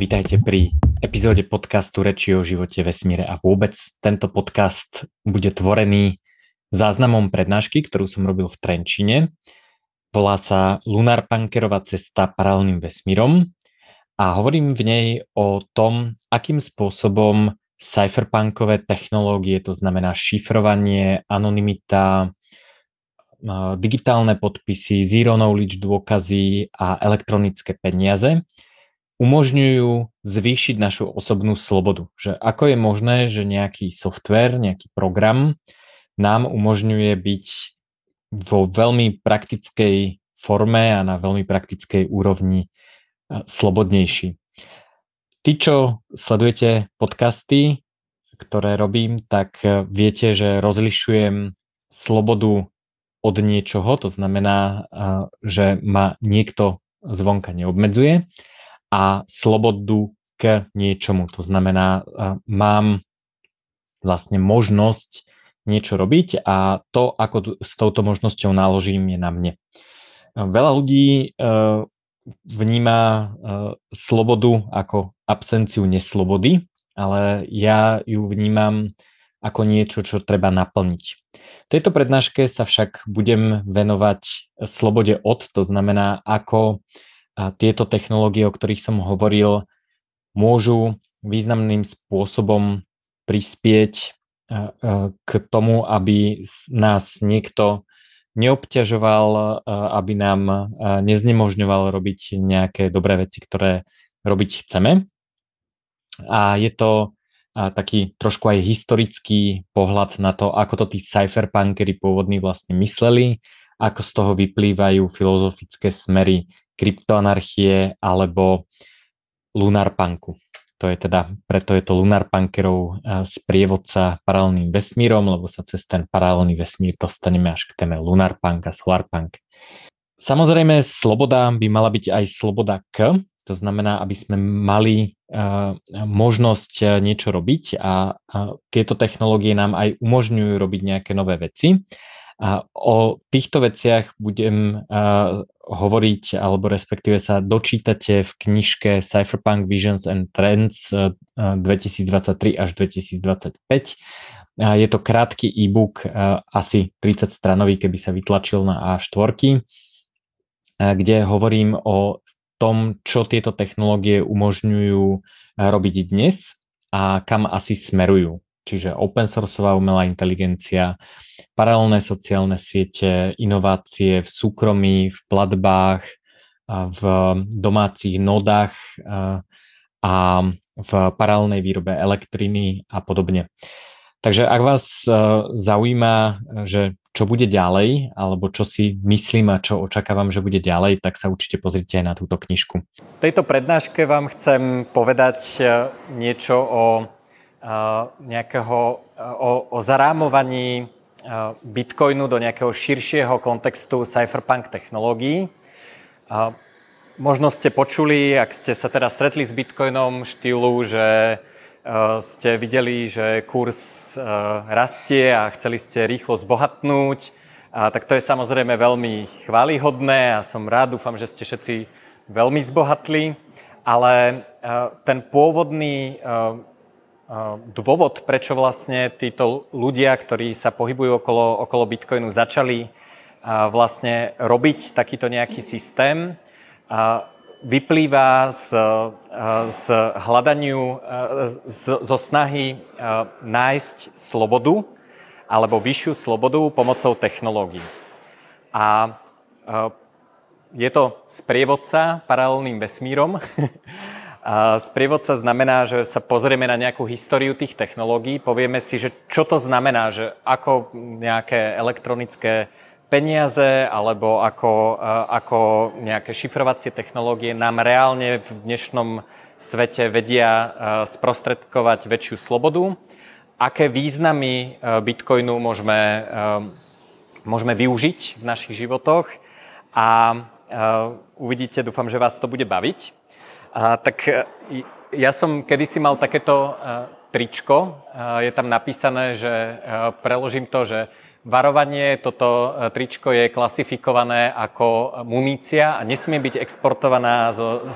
Vítajte pri epizóde podcastu Reči o živote, vesmíre a vôbec. Tento podcast bude tvorený záznamom prednášky, ktorú som robil v Trenčine. Volá sa Lunar Pankerová cesta paralelným vesmírom a hovorím v nej o tom, akým spôsobom cypherpunkové technológie, to znamená šifrovanie, anonymita, digitálne podpisy, zero knowledge dôkazy a elektronické peniaze umožňujú zvýšiť našu osobnú slobodu. Že ako je možné, že nejaký software, nejaký program nám umožňuje byť vo veľmi praktickej forme a na veľmi praktickej úrovni slobodnejší. Tí, čo sledujete podcasty, ktoré robím, tak viete, že rozlišujem slobodu od niečoho, to znamená, že ma niekto zvonka neobmedzuje a slobodu k niečomu. To znamená, mám vlastne možnosť niečo robiť a to, ako s touto možnosťou naložím, je na mne. Veľa ľudí e, vníma e, slobodu ako absenciu neslobody, ale ja ju vnímam ako niečo, čo treba naplniť. V tejto prednáške sa však budem venovať slobode od, to znamená, ako a tieto technológie, o ktorých som hovoril, môžu významným spôsobom prispieť k tomu, aby nás niekto neobťažoval, aby nám neznemožňoval robiť nejaké dobré veci, ktoré robiť chceme. A je to taký trošku aj historický pohľad na to, ako to tí cypherpunkery pôvodní vlastne mysleli, ako z toho vyplývajú filozofické smery kryptoanarchie alebo lunarpunku. To je teda, preto je to lunarpunkerov eh, sprievodca paralelným vesmírom, lebo sa cez ten paralelný vesmír dostaneme až k téme lunarpunk a solarpunk. Samozrejme, sloboda by mala byť aj sloboda k, to znamená, aby sme mali uh, možnosť eh, niečo robiť a uh, tieto technológie nám aj umožňujú robiť nejaké nové veci. A o týchto veciach budem uh, hovoriť, alebo respektíve sa dočítate v knižke Cypherpunk Visions and Trends uh, 2023 až 2025. Uh, je to krátky e-book, uh, asi 30 stranový, keby sa vytlačil na A4, uh, kde hovorím o tom, čo tieto technológie umožňujú robiť dnes a kam asi smerujú čiže open sourceová umelá inteligencia, paralelné sociálne siete, inovácie v súkromí, v platbách, v domácich nodách a v paralelnej výrobe elektriny a podobne. Takže ak vás zaujíma, že čo bude ďalej, alebo čo si myslím a čo očakávam, že bude ďalej, tak sa určite pozrite aj na túto knižku. V tejto prednáške vám chcem povedať niečo o nejakého, o, o zarámovaní Bitcoinu do nejakého širšieho kontextu cypherpunk technológií. Možno ste počuli, ak ste sa teda stretli s Bitcoinom štýlu, že ste videli, že kurz rastie a chceli ste rýchlo zbohatnúť, tak to je samozrejme veľmi chválihodné a som rád, dúfam, že ste všetci veľmi zbohatli, ale ten pôvodný dôvod, prečo vlastne títo ľudia, ktorí sa pohybujú okolo, okolo Bitcoinu, začali vlastne robiť takýto nejaký systém, vyplýva z, z hľadaniu, z, zo snahy nájsť slobodu alebo vyššiu slobodu pomocou technológií. A je to sprievodca paralelným vesmírom, A sprievodca znamená, že sa pozrieme na nejakú históriu tých technológií, povieme si, že čo to znamená, že ako nejaké elektronické peniaze alebo ako, ako nejaké šifrovacie technológie nám reálne v dnešnom svete vedia sprostredkovať väčšiu slobodu, aké významy Bitcoinu môžeme, môžeme využiť v našich životoch a uvidíte, dúfam, že vás to bude baviť. A, tak e, ja som kedysi mal takéto e, tričko. A, je tam napísané, že e, preložím to, že varovanie, toto tričko je klasifikované ako munícia a nesmie byť exportovaná zo,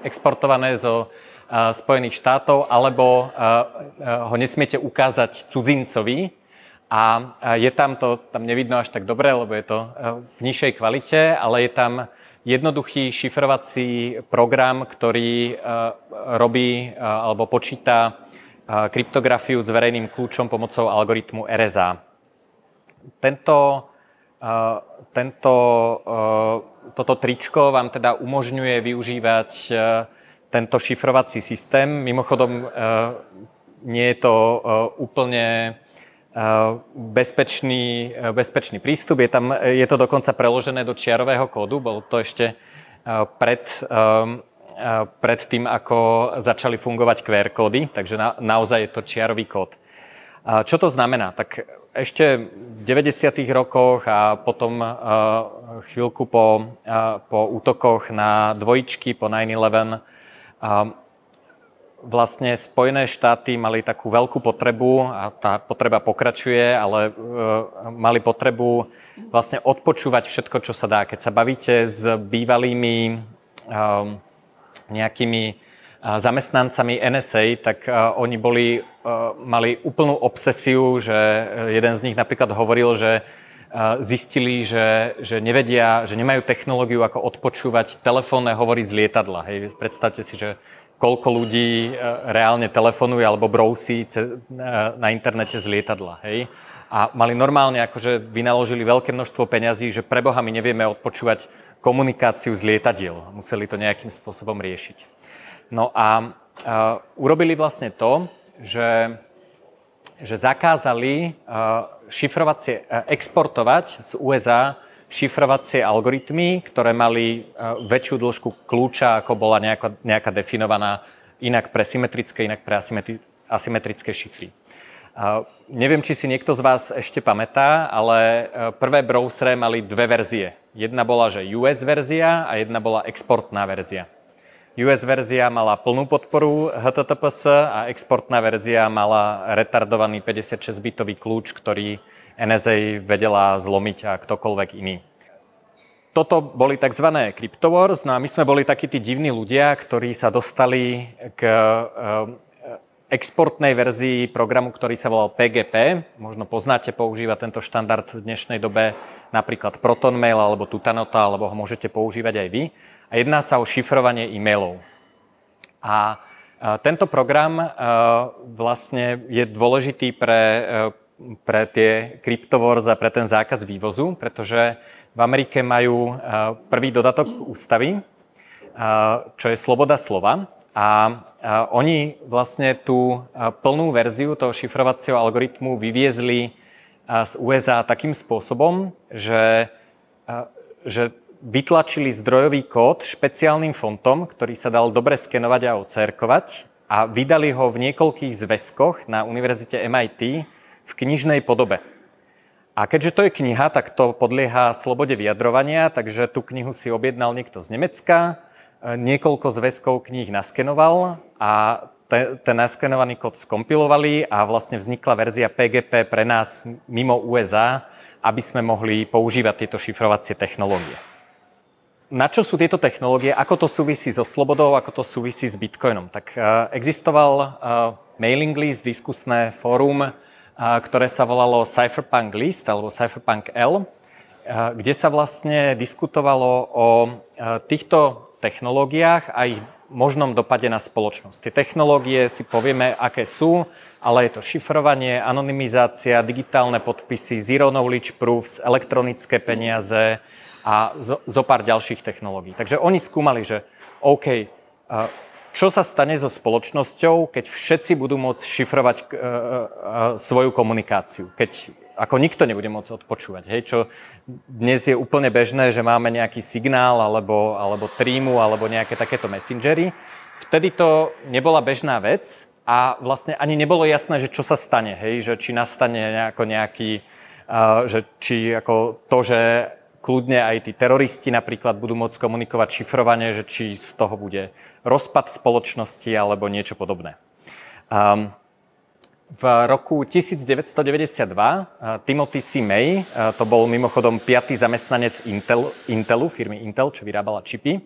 exportované zo Spojených štátov, alebo ho nesmiete ukázať cudzincovi. A je tam to, tam nevidno až tak dobre, lebo je to v nižšej kvalite, ale je tam jednoduchý šifrovací program, ktorý robí alebo počíta kryptografiu s verejným kľúčom pomocou algoritmu RSA. Tento, tento, toto tričko vám teda umožňuje využívať tento šifrovací systém. Mimochodom, nie je to úplne bezpečný, bezpečný prístup. Je, tam, je to dokonca preložené do čiarového kódu. Bol to ešte pred pred tým, ako začali fungovať QR kódy, takže na, naozaj je to čiarový kód. Čo to znamená? Tak ešte v 90. rokoch a potom chvíľku po, po útokoch na dvojičky, po 9-11, vlastne Spojené štáty mali takú veľkú potrebu a tá potreba pokračuje, ale mali potrebu vlastne odpočúvať všetko, čo sa dá. Keď sa bavíte s bývalými nejakými zamestnancami NSA, tak oni boli, mali úplnú obsesiu, že jeden z nich napríklad hovoril, že zistili, že, že nevedia, že nemajú technológiu, ako odpočúvať telefónne hovory z lietadla. Hej. Predstavte si, že koľko ľudí reálne telefonuje alebo brousí na internete z lietadla. Hej. A mali normálne akože vynaložili veľké množstvo peňazí, že pre my nevieme odpočúvať komunikáciu z lietadiel. Museli to nejakým spôsobom riešiť. No a uh, urobili vlastne to, že, že zakázali uh, šifrovacie, uh, exportovať z USA šifrovacie algoritmy, ktoré mali uh, väčšiu dĺžku kľúča, ako bola nejaká, nejaká definovaná inak pre symetrické, inak pre asymetri, asymetrické šifry. Uh, neviem, či si niekto z vás ešte pamätá, ale uh, prvé browsere mali dve verzie. Jedna bola, že US verzia a jedna bola exportná verzia. US verzia mala plnú podporu HTTPS a exportná verzia mala retardovaný 56-bitový kľúč, ktorý NSA vedela zlomiť a ktokoľvek iný. Toto boli tzv. CryptoWars, no a my sme boli takí tí divní ľudia, ktorí sa dostali k exportnej verzii programu, ktorý sa volal PGP. Možno poznáte, používa tento štandard v dnešnej dobe napríklad ProtonMail alebo Tutanota, alebo ho môžete používať aj vy. A jedná sa o šifrovanie e-mailov. A tento program vlastne je dôležitý pre, pre tie CryptoWars a pre ten zákaz vývozu, pretože v Amerike majú prvý dodatok ústavy, čo je sloboda slova. A, oni vlastne tú plnú verziu toho šifrovacieho algoritmu vyviezli z USA takým spôsobom, že, že vytlačili zdrojový kód špeciálnym fontom, ktorý sa dal dobre skenovať a ocerkovať a vydali ho v niekoľkých zväzkoch na univerzite MIT v knižnej podobe. A keďže to je kniha, tak to podlieha slobode vyjadrovania, takže tú knihu si objednal niekto z Nemecka, niekoľko zväzkov kníh naskenoval a te, ten naskenovaný kód skompilovali a vlastne vznikla verzia PGP pre nás mimo USA, aby sme mohli používať tieto šifrovacie technológie. Na čo sú tieto technológie? Ako to súvisí so slobodou? Ako to súvisí s Bitcoinom? Tak uh, existoval uh, mailing list, diskusné fórum, ktoré sa volalo Cypherpunk List alebo Cypherpunk L, kde sa vlastne diskutovalo o týchto technológiách a ich možnom dopade na spoločnosť. Tie technológie si povieme, aké sú, ale je to šifrovanie, anonymizácia, digitálne podpisy, zero knowledge proofs, elektronické peniaze a zo, zo pár ďalších technológií. Takže oni skúmali, že OK, čo sa stane so spoločnosťou, keď všetci budú môcť šifrovať svoju komunikáciu, keď ako nikto nebude môcť odpočúvať. Hej? Čo dnes je úplne bežné, že máme nejaký signál alebo, alebo trímu alebo nejaké takéto messengery. Vtedy to nebola bežná vec a vlastne ani nebolo jasné, že čo sa stane. Hej? Že či nastane nejaký, uh, že či ako to, že kľudne aj tí teroristi napríklad budú môcť komunikovať šifrovanie, že či z toho bude rozpad spoločnosti alebo niečo podobné. Um, v roku 1992 eh, Timothy C. May, eh, to bol mimochodom piatý zamestnanec Intel, Intelu, firmy Intel, čo vyrábala čipy,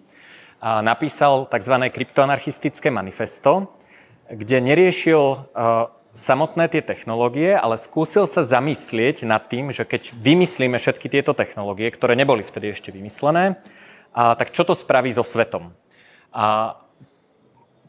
napísal tzv. kryptoanarchistické manifesto, kde neriešil samotné tie technológie, ale skúsil sa zamyslieť nad tým, že keď vymyslíme všetky tieto technológie, ktoré neboli vtedy ešte vymyslené, a, tak čo to spraví so svetom? A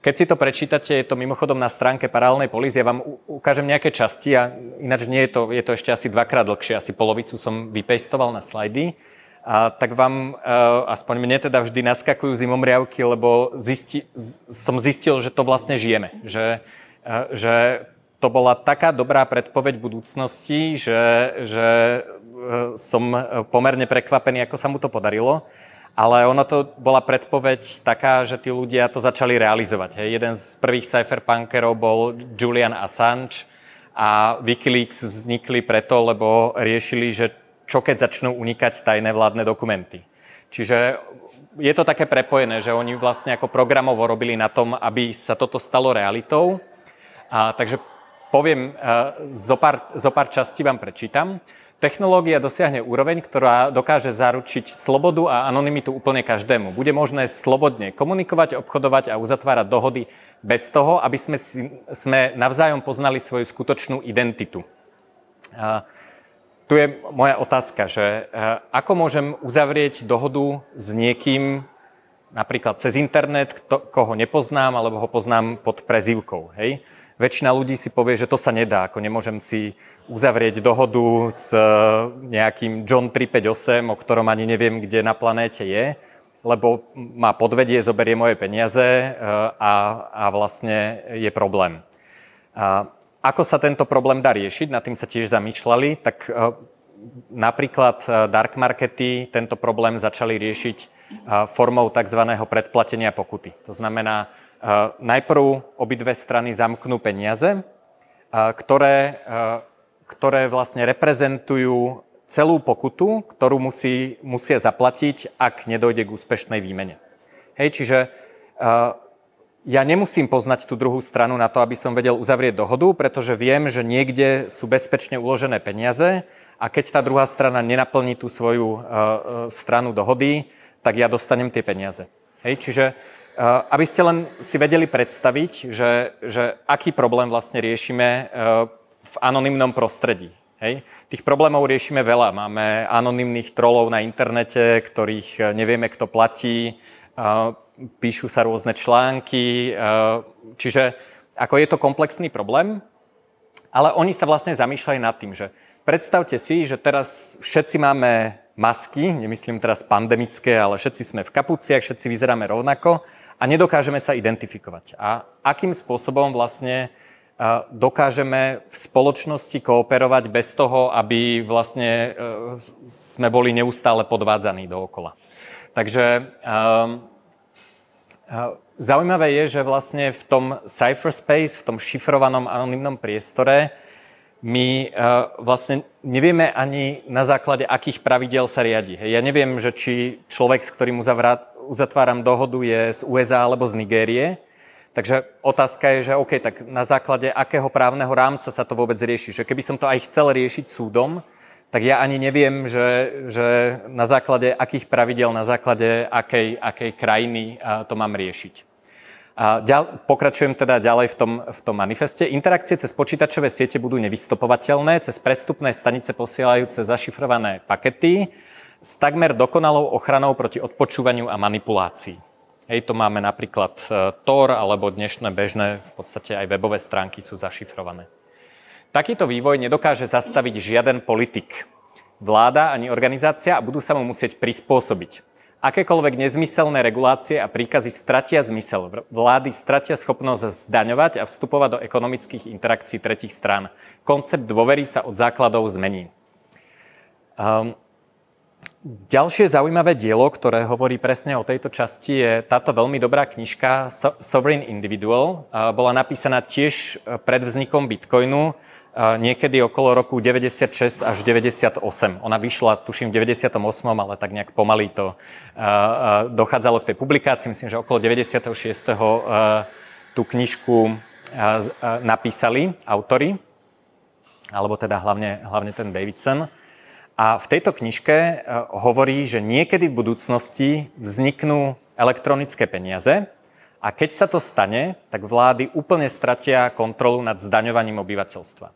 keď si to prečítate, je to mimochodom na stránke Paralelnej polizie, ja vám ukážem nejaké časti a ináč nie je to, je to ešte asi dvakrát dlhšie, asi polovicu som vypestoval na slajdy. A tak vám, aspoň mne teda vždy naskakujú zimomriavky, lebo zisti, som zistil, že to vlastne žijeme. Že, že to bola taká dobrá predpoveď budúcnosti, že, že e, som pomerne prekvapený, ako sa mu to podarilo. Ale ono to bola predpoveď taká, že tí ľudia to začali realizovať. Hej. Jeden z prvých cypherpunkerov bol Julian Assange a Wikileaks vznikli preto, lebo riešili, že čo keď začnú unikať tajné vládne dokumenty. Čiže je to také prepojené, že oni vlastne ako programovo robili na tom, aby sa toto stalo realitou. A, takže poviem, uh, zo pár, zo pár častí vám prečítam. Technológia dosiahne úroveň, ktorá dokáže zaručiť slobodu a anonymitu úplne každému. Bude možné slobodne komunikovať, obchodovať a uzatvárať dohody bez toho, aby sme, si, sme navzájom poznali svoju skutočnú identitu. Uh, tu je moja otázka, že uh, ako môžem uzavrieť dohodu s niekým, napríklad cez internet, koho nepoznám, alebo ho poznám pod prezývkou. Hej? Väčšina ľudí si povie, že to sa nedá, ako nemôžem si uzavrieť dohodu s e, nejakým John 358, o ktorom ani neviem, kde na planéte je, lebo má podvedie, zoberie moje peniaze e, a, a vlastne je problém. A ako sa tento problém dá riešiť, nad tým sa tiež zamýšľali, tak e, napríklad dark markety tento problém začali riešiť formou tzv. predplatenia pokuty. To znamená, najprv obidve strany zamknú peniaze, ktoré, ktoré vlastne reprezentujú celú pokutu, ktorú musí, musia zaplatiť, ak nedojde k úspešnej výmene. Hej, čiže ja nemusím poznať tú druhú stranu na to, aby som vedel uzavrieť dohodu, pretože viem, že niekde sú bezpečne uložené peniaze a keď tá druhá strana nenaplní tú svoju stranu dohody, tak ja dostanem tie peniaze. Hej, čiže Eh, aby ste len si vedeli predstaviť, že, že aký problém vlastne riešime eh, v anonymnom prostredí. Hej. Tých problémov riešime veľa. Máme anonymných trolov na internete, ktorých eh, nevieme, kto platí, píšu sa rôzne články, čiže ako je to komplexný problém, ale oni sa vlastne zamýšľajú nad tým, že predstavte si, že teraz všetci máme masky, nemyslím teraz pandemické, ale všetci sme v kapuciach, všetci vyzeráme rovnako a nedokážeme sa identifikovať. A akým spôsobom vlastne dokážeme v spoločnosti kooperovať bez toho, aby vlastne e, sme boli neustále podvádzaní dookola. Takže um, zaujímavé je, že vlastne v tom cypherspace, v tom šifrovanom anonimnom priestore, my uh, vlastne nevieme ani na základe akých pravidel sa riadi. Ja neviem, že či človek, s ktorým uzavrá, uzatváram dohodu, je z USA alebo z Nigérie. Takže otázka je, že OK, tak na základe akého právneho rámca sa to vôbec rieši. Že keby som to aj chcel riešiť súdom, tak ja ani neviem, že, že na základe akých pravidel, na základe akej, akej krajiny to mám riešiť. A ďal, pokračujem teda ďalej v tom, v tom manifeste. Interakcie cez počítačové siete budú nevystopovateľné, cez prestupné stanice posielajúce zašifrované pakety, s takmer dokonalou ochranou proti odpočúvaniu a manipulácii. Hej, to máme napríklad e, Tor alebo dnešné bežné, v podstate aj webové stránky sú zašifrované. Takýto vývoj nedokáže zastaviť žiaden politik, vláda ani organizácia budú sa mu musieť prispôsobiť. Akékoľvek nezmyselné regulácie a príkazy stratia zmysel. Vlády stratia schopnosť zdaňovať a vstupovať do ekonomických interakcií tretich strán. Koncept dôvery sa od základov zmení. Um, Ďalšie zaujímavé dielo, ktoré hovorí presne o tejto časti, je táto veľmi dobrá knižka Sovereign Individual. Bola napísaná tiež e, pred vznikom Bitcoinu, e, niekedy okolo roku 96 až 98. Ona vyšla, tuším, v 98, ale tak nejak pomaly to e, dochádzalo k tej publikácii. Myslím, že okolo 96. tú knižku napísali autory, alebo teda hlavne, hlavne ten Davidson. A v tejto knižke e, hovorí, že niekedy v budúcnosti vzniknú elektronické peniaze a keď sa to stane, tak vlády úplne stratia kontrolu nad zdaňovaním obyvateľstva.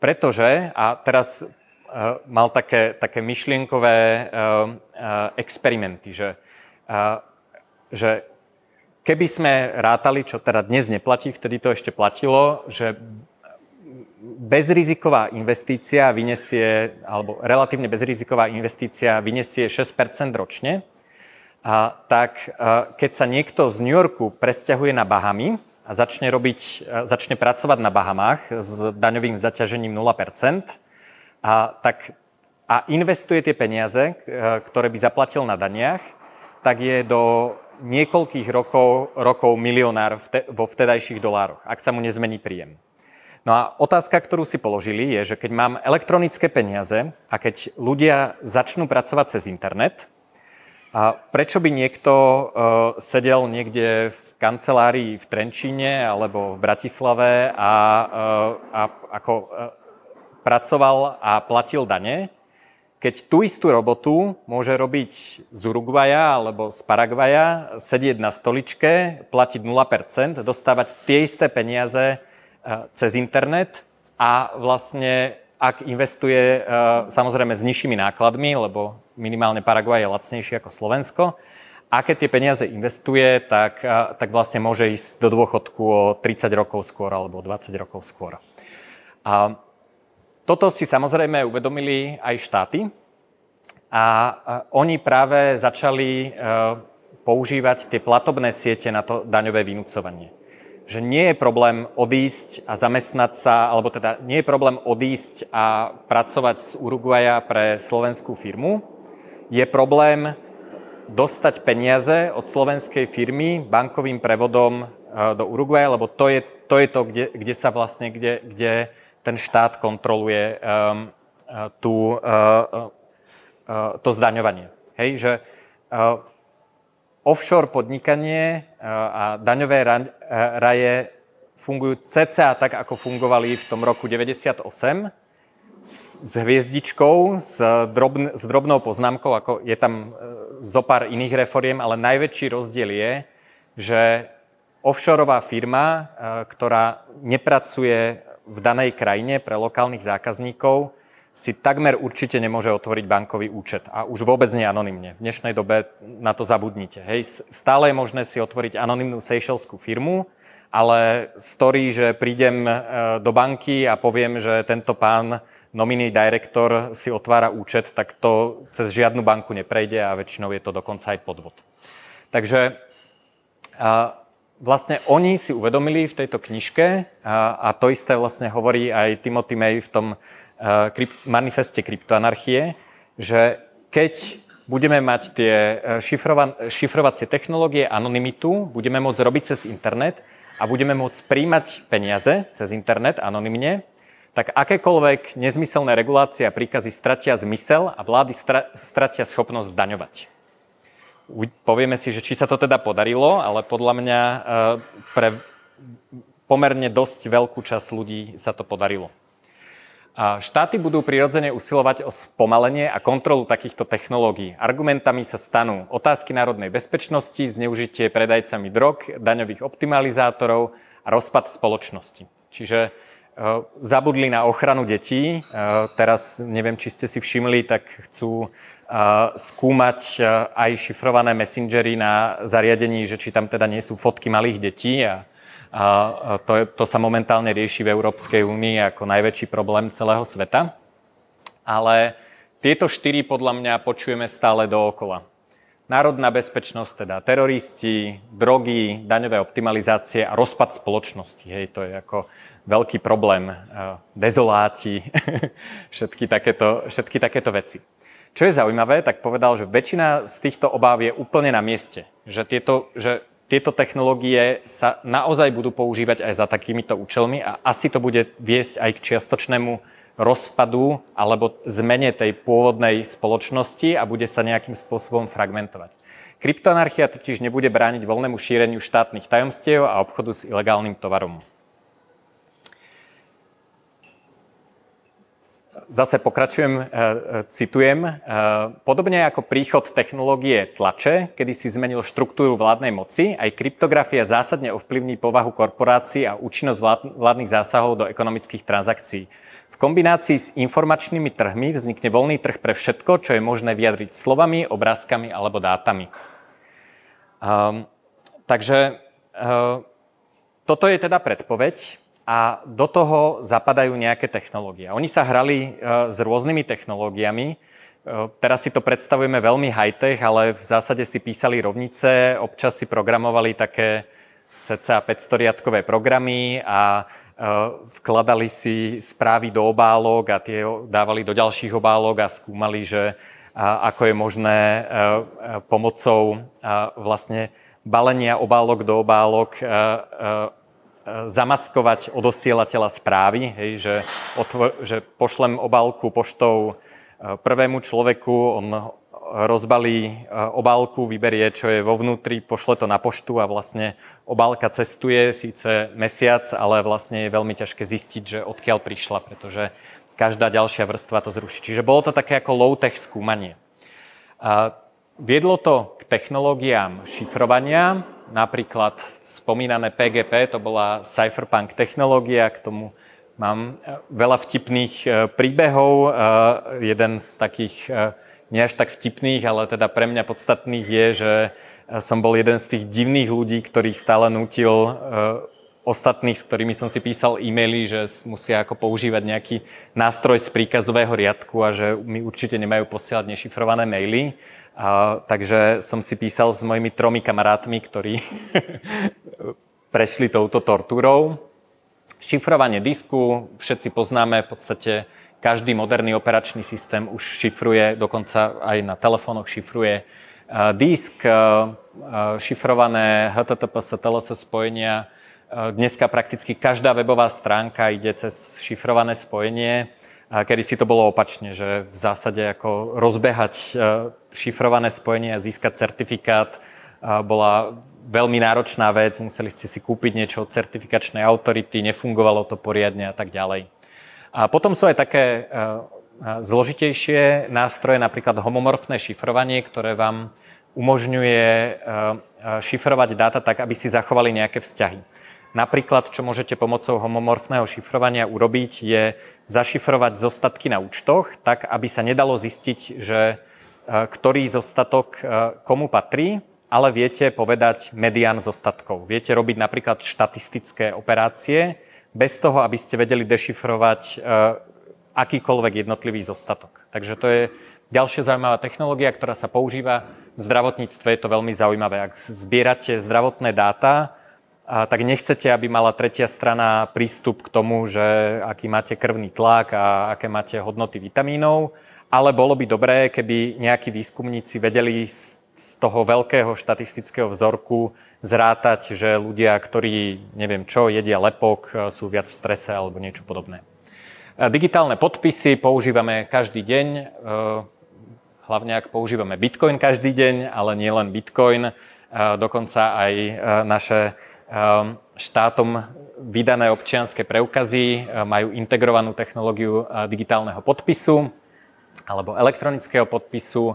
Pretože, a teraz uh, mal také, také myšlienkové uh, uh, experimenty, že, uh, že keby sme rátali, čo teda dnes neplatí, vtedy to ešte platilo, že bezriziková investícia vyniesie, alebo relatívne bezriziková investícia vyniesie 6% ročne, a, tak a, keď sa niekto z New Yorku presťahuje na Bahamy a začne, robiť, a, začne pracovať na Bahamách s daňovým zaťažením 0%, a, tak, a investuje tie peniaze, ktoré by zaplatil na daniach, tak je do niekoľkých rokov, rokov milionár vo vtedajších dolároch, ak sa mu nezmení príjem. No a otázka, ktorú si položili, je, že keď mám elektronické peniaze a keď ľudia začnú pracovať cez internet, a prečo by niekto uh, sedel niekde v kancelárii v Trenčíne alebo v Bratislave a, uh, a ako uh, pracoval a platil dane, keď tú istú robotu môže robiť z Uruguaja alebo z Paraguaja, sedieť na stoličke, platiť 0%, dostávať tie isté peniaze cez internet a vlastne ak investuje samozrejme s nižšími nákladmi, lebo minimálne Paraguay je lacnejší ako Slovensko, a keď tie peniaze investuje, tak, tak vlastne môže ísť do dôchodku o 30 rokov skôr alebo 20 rokov skôr. A toto si samozrejme uvedomili aj štáty a oni práve začali používať tie platobné siete na to daňové vynúcovanie že nie je problém odísť a zamestnať sa, alebo teda nie je problém odísť a pracovať z Uruguaja pre slovenskú firmu. Je problém dostať peniaze od slovenskej firmy bankovým prevodom e, do Uruguaja, lebo to je to, je to kde, kde sa vlastne, kde, kde ten štát kontroluje um, tú, uh, uh, to zdaňovanie. Hej, že uh, offshore podnikanie eh, a daňové raje fungujú cca tak, ako fungovali v tom roku 98 s hviezdičkou, s, drobn, s drobnou poznámkou, ako je tam eh, zo pár iných reforiem, ale najväčší rozdiel je, že offshoreová firma, eh, ktorá nepracuje v danej krajine pre lokálnych zákazníkov, si takmer určite nemôže otvoriť bankový účet a už vôbec nie anonymne. V dnešnej dobe na to zabudnite. Hej. Stále je možné si otvoriť anonymnú seychelskú firmu, ale story, že prídem e, do banky a poviem, že tento pán nominný director si otvára účet, tak to cez žiadnu banku neprejde a väčšinou je to dokonca aj podvod. Takže vlastne oni si uvedomili v tejto knižke a to isté vlastne hovorí aj Timothy May v tom manifeste kryptoanarchie, že keď budeme mať tie e, šifrova, šifrovacie technológie, anonymitu, budeme môcť robiť cez internet a budeme môcť príjmať peniaze cez internet anonymne, tak akékoľvek nezmyselné regulácie a príkazy stratia zmysel a vlády stra, stratia schopnosť zdaňovať. Povieme si, že či sa to teda podarilo, ale podľa mňa e, pre pomerne dosť veľkú časť ľudí sa to podarilo. Štáty budú prirodzene usilovať o spomalenie a kontrolu takýchto technológií. Argumentami sa stanú otázky národnej bezpečnosti, zneužitie predajcami drog, daňových optimalizátorov a rozpad spoločnosti. Čiže e, zabudli na ochranu detí. E, teraz neviem, či ste si všimli, tak chcú e, skúmať aj šifrované messengery na zariadení, že či tam teda nie sú fotky malých detí a a to, je, to sa momentálne rieši v Európskej únii ako najväčší problém celého sveta. Ale tieto štyri podľa mňa počujeme stále dookola. Národná bezpečnosť, teda teroristi, drogy, daňové optimalizácie a rozpad spoločnosti. Hej, to je ako veľký problém. Dezoláti, všetky takéto, všetky takéto veci. Čo je zaujímavé, tak povedal, že väčšina z týchto obáv je úplne na mieste. Že, tieto, že tieto technológie sa naozaj budú používať aj za takýmito účelmi a asi to bude viesť aj k čiastočnému rozpadu alebo zmene tej pôvodnej spoločnosti a bude sa nejakým spôsobom fragmentovať. Kryptoanarchia totiž nebude brániť voľnému šíreniu štátnych tajomstiev a obchodu s ilegálnym tovarom. Zase pokračujem, citujem. Podobne ako príchod technológie tlače, kedy si zmenil štruktúru vládnej moci, aj kryptografia zásadne ovplyvní povahu korporácií a účinnosť vládnych zásahov do ekonomických transakcií. V kombinácii s informačnými trhmi vznikne voľný trh pre všetko, čo je možné vyjadriť slovami, obrázkami alebo dátami. Um, takže toto je teda predpoveď a do toho zapadajú nejaké technológie. Oni sa hrali uh, s rôznymi technológiami. Uh, teraz si to predstavujeme veľmi high-tech, ale v zásade si písali rovnice, občas si programovali také cca 500 riadkové programy a Eh, vkladali si správy do obálok a tie dávali do ďalších obálok a skúmali, že ako je možné pomocou vlastne balenia obálok do obálok zamaskovať odosielateľa správy, hej, že, otvor, že pošlem obálku poštou prvému človeku, on rozbalí e, obálku, vyberie, čo je vo vnútri, pošle to na poštu a vlastne obálka cestuje síce mesiac, ale vlastne je veľmi ťažké zistiť, že odkiaľ prišla, pretože každá ďalšia vrstva to zruší. Čiže bolo to také ako low-tech skúmanie. A viedlo to k technológiám šifrovania, napríklad spomínané PGP, to bola cypherpunk technológia, k tomu mám e, veľa vtipných e, príbehov. Jeden z takých nie až tak vtipných, ale teda pre mňa podstatných je, že som bol jeden z tých divných ľudí, ktorý stále nutil ostatných, s ktorými som si písal e-maily, že musia ako používať nejaký nástroj z príkazového riadku a že mi určite nemajú posielať nešifrované maily. Uh, takže som si písal s mojimi tromi kamarátmi, ktorí prešli touto tortúrou. Šifrovanie disku, všetci poznáme v podstate každý moderný operačný systém už šifruje, dokonca aj na telefónoch šifruje uh, disk, uh, šifrované HTTPS, TLS spojenia. Dneska prakticky každá webová stránka ide cez šifrované spojenie. Kedy si to bolo opačne, že v zásade ako rozbehať šifrované spojenie a získať certifikát bola veľmi náročná vec, museli ste si kúpiť niečo od certifikačnej autority, nefungovalo to poriadne a tak ďalej. A potom sú aj také e, e, zložitejšie nástroje, napríklad homomorfné šifrovanie, ktoré vám umožňuje e, šifrovať dáta tak, aby si zachovali nejaké vzťahy. Napríklad, čo môžete pomocou homomorfného šifrovania urobiť, je zašifrovať zostatky na účtoch, tak aby sa nedalo zistiť, že ktorý zostatok komu patrí, ale viete povedať medián zostatkov. Viete robiť napríklad štatistické operácie, bez toho, aby ste vedeli dešifrovať e, akýkoľvek jednotlivý zostatok. Takže to je ďalšia zaujímavá technológia, ktorá sa používa v zdravotníctve. Je to veľmi zaujímavé. Ak zbierate zdravotné dáta, tak nechcete, aby mala tretia strana prístup k tomu, že aký máte krvný tlak a aké máte hodnoty vitamínov, ale bolo by dobré, keby nejakí výskumníci vedeli z toho veľkého štatistického vzorku zrátať, že ľudia, ktorí neviem čo, jedia lepok, e, sú viac v strese alebo niečo podobné. E, digitálne podpisy používame každý deň, e, hlavne ak používame Bitcoin každý deň, ale nie len Bitcoin, dokonca aj naše štátom vydané občianské preukazy majú integrovanú technológiu digitálneho podpisu alebo elektronického podpisu.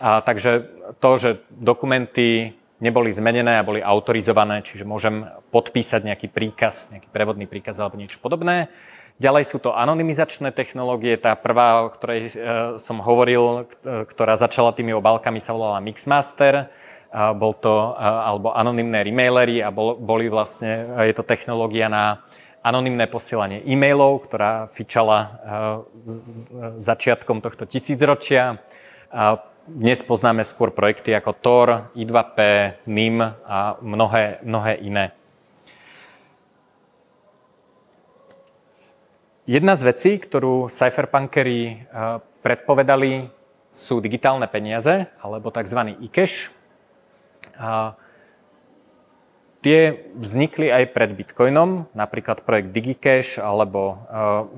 takže to, že dokumenty neboli zmenené a boli autorizované, čiže môžem podpísať nejaký príkaz, nejaký prevodný príkaz alebo niečo podobné. Ďalej sú to anonymizačné technológie. Tá prvá, o ktorej som hovoril, ktorá začala tými obálkami, sa volala Mixmaster. Bol to, alebo anonymné remailery a bol, boli vlastne, je to technológia na anonymné posielanie e-mailov, ktorá fičala začiatkom tohto tisícročia dnes poznáme skôr projekty ako Tor, I2P, NIM a mnohé, mnohé iné. Jedna z vecí, ktorú cypherpunkery predpovedali, sú digitálne peniaze, alebo tzv. e-cash. Tie vznikli aj pred Bitcoinom, napríklad projekt DigiCash alebo e,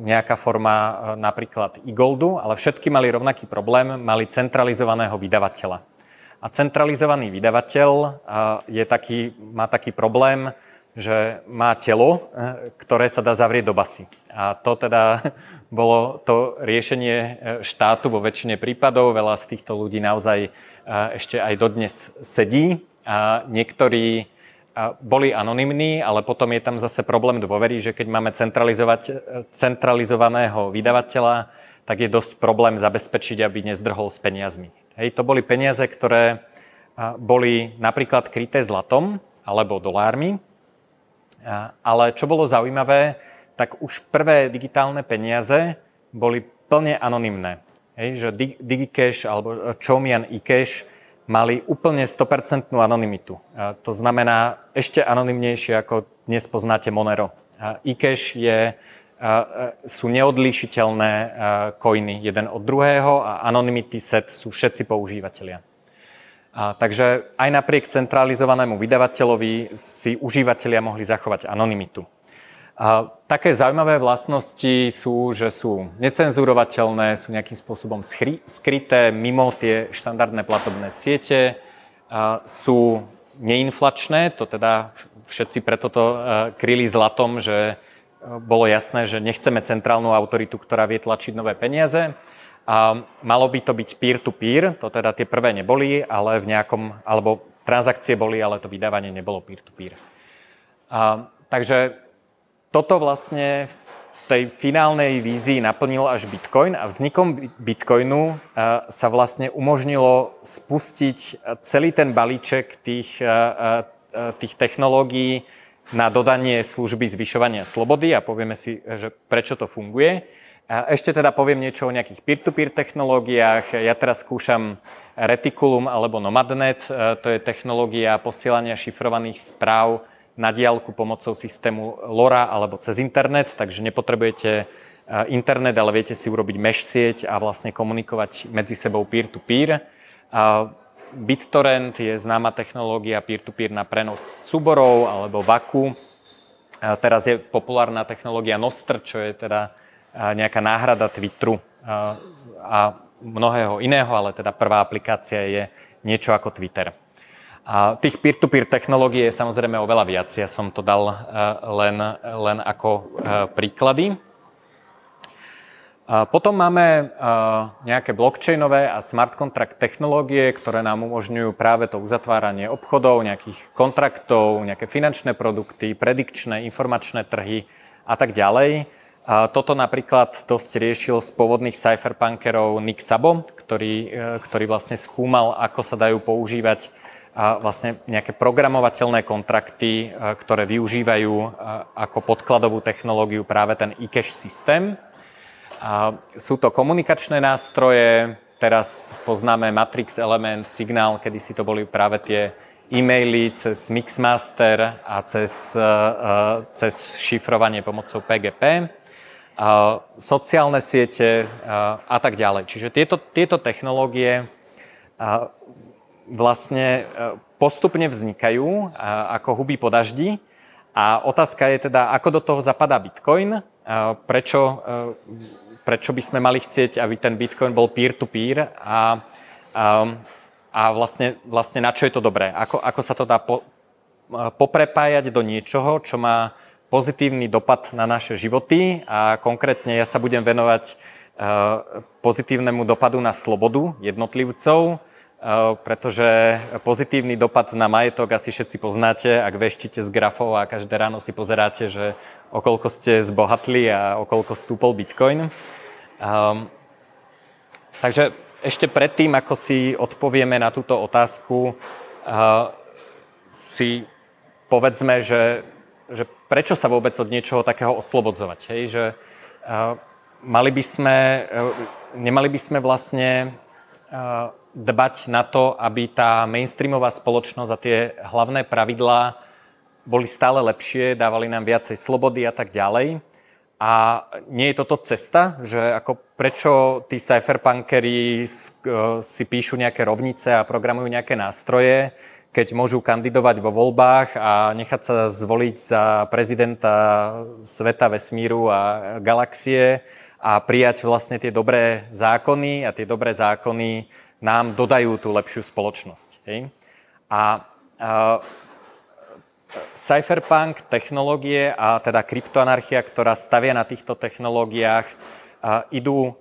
nejaká forma e, napríklad e-goldu, ale všetky mali rovnaký problém, mali centralizovaného vydavateľa. A centralizovaný vydavateľ e, je taký, má taký problém, že má telo, ktoré sa dá zavrieť do basy. A to teda bolo to riešenie štátu vo väčšine prípadov. Veľa z týchto ľudí naozaj ešte aj dodnes sedí. Niektorí boli anonymní, ale potom je tam zase problém dôvery, že keď máme centralizovať, centralizovaného vydavateľa, tak je dosť problém zabezpečiť, aby nezdrhol s peniazmi. Hej, to boli peniaze, ktoré boli napríklad kryté zlatom alebo dolármi, ale čo bolo zaujímavé, tak už prvé digitálne peniaze boli plne anonymné. Hej, že DigiCash alebo Chomian eCash mali úplne 100% anonymitu. To znamená ešte anonymnejšie, ako dnes poznáte Monero. eCash je, sú neodlíšiteľné coiny jeden od druhého a anonymity set sú všetci používateľia. A, takže aj napriek centralizovanému vydavateľovi si užívateľia mohli zachovať anonymitu. A také zaujímavé vlastnosti sú, že sú necenzurovateľné, sú nejakým spôsobom skryté mimo tie štandardné platobné siete, a sú neinflačné, to teda všetci preto to e, kryli zlatom, že e, bolo jasné, že nechceme centrálnu autoritu, ktorá vie tlačiť nové peniaze. A malo by to byť peer-to-peer, to teda tie prvé neboli, ale v nejakom, alebo transakcie boli, ale to vydávanie nebolo peer-to-peer. A, takže toto vlastne v tej finálnej vízii naplnil až Bitcoin a vznikom Bitcoinu sa vlastne umožnilo spustiť celý ten balíček tých, tých technológií na dodanie služby zvyšovania slobody a povieme si, že prečo to funguje. Ešte teda poviem niečo o nejakých peer-to-peer technológiách. Ja teraz skúšam Reticulum alebo Nomadnet. To je technológia posielania šifrovaných správ na diálku pomocou systému LoRa alebo cez internet, takže nepotrebujete eh, internet, ale viete si urobiť mesh sieť a vlastne komunikovať medzi sebou peer-to-peer. BitTorrent je známa technológia peer-to-peer na prenos súborov alebo vaku. Teraz je populárna technológia Nostr, čo je teda eh, nejaká náhrada Twitteru eh, a mnohého iného, ale teda prvá aplikácia je niečo ako Twitter. A tých peer-to-peer technológií je samozrejme oveľa viac. Ja som to dal eh, len, len ako eh, príklady. Potom máme eh, nejaké blockchainové a smart contract technológie, ktoré nám umožňujú práve to uzatváranie obchodov, nejakých kontraktov, nejaké finančné produkty, predikčné, informačné trhy a tak ďalej. Toto napríklad dosť riešil z pôvodných cypherpunkerov Nick Sabo, ktorý, ktorý vlastne skúmal, ako sa dajú používať vlastne nejaké programovateľné kontrakty, e, ktoré využívajú e, ako podkladovú technológiu práve ten e-cash systém. Sú to komunikačné nástroje, teraz poznáme Matrix Element, Signál, kedy si to boli práve tie e-maily cez Mixmaster a cez, e, cez šifrovanie pomocou PGP, sociálne siete a tak ďalej. Čiže tieto, tieto technológie vlastne e, postupne vznikajú ako huby po daždi. A otázka je teda, ako do toho zapadá Bitcoin, prečo, e, prečo by sme mali chcieť, aby ten Bitcoin bol peer-to-peer? A, a, a vlastne, vlastne na čo je to dobré, ako, ako sa to dá po, e, poprepájať do niečoho, čo má pozitívny dopad na naše životy? A konkrétne ja sa budem venovať pozitívnemu dopadu na slobodu jednotlivcov, pretože pozitívny dopad na majetok asi všetci poznáte, ak veštíte z grafov a každé ráno si pozeráte, že okolko ste zbohatli a okolko stúpol Bitcoin. Um, takže ešte predtým, ako si odpovieme na túto otázku, uh, si povedzme, že, že prečo sa vôbec od niečoho takého oslobodzovať. Hej? Že uh, mali by sme, uh, nemali by sme vlastne uh, dbať na to, aby tá mainstreamová spoločnosť a tie hlavné pravidlá boli stále lepšie, dávali nám viacej slobody a tak ďalej. A nie je toto cesta, že ako prečo tí cypherpunkery si píšu nejaké rovnice a programujú nejaké nástroje, keď môžu kandidovať vo voľbách a nechať sa zvoliť za prezidenta sveta, vesmíru a galaxie a prijať vlastne tie dobré zákony a tie dobré zákony nám dodajú tú lepšiu spoločnosť. Hej? A, a cypherpunk technológie a teda kryptoanarchia, ktorá stavia na týchto technológiách, idú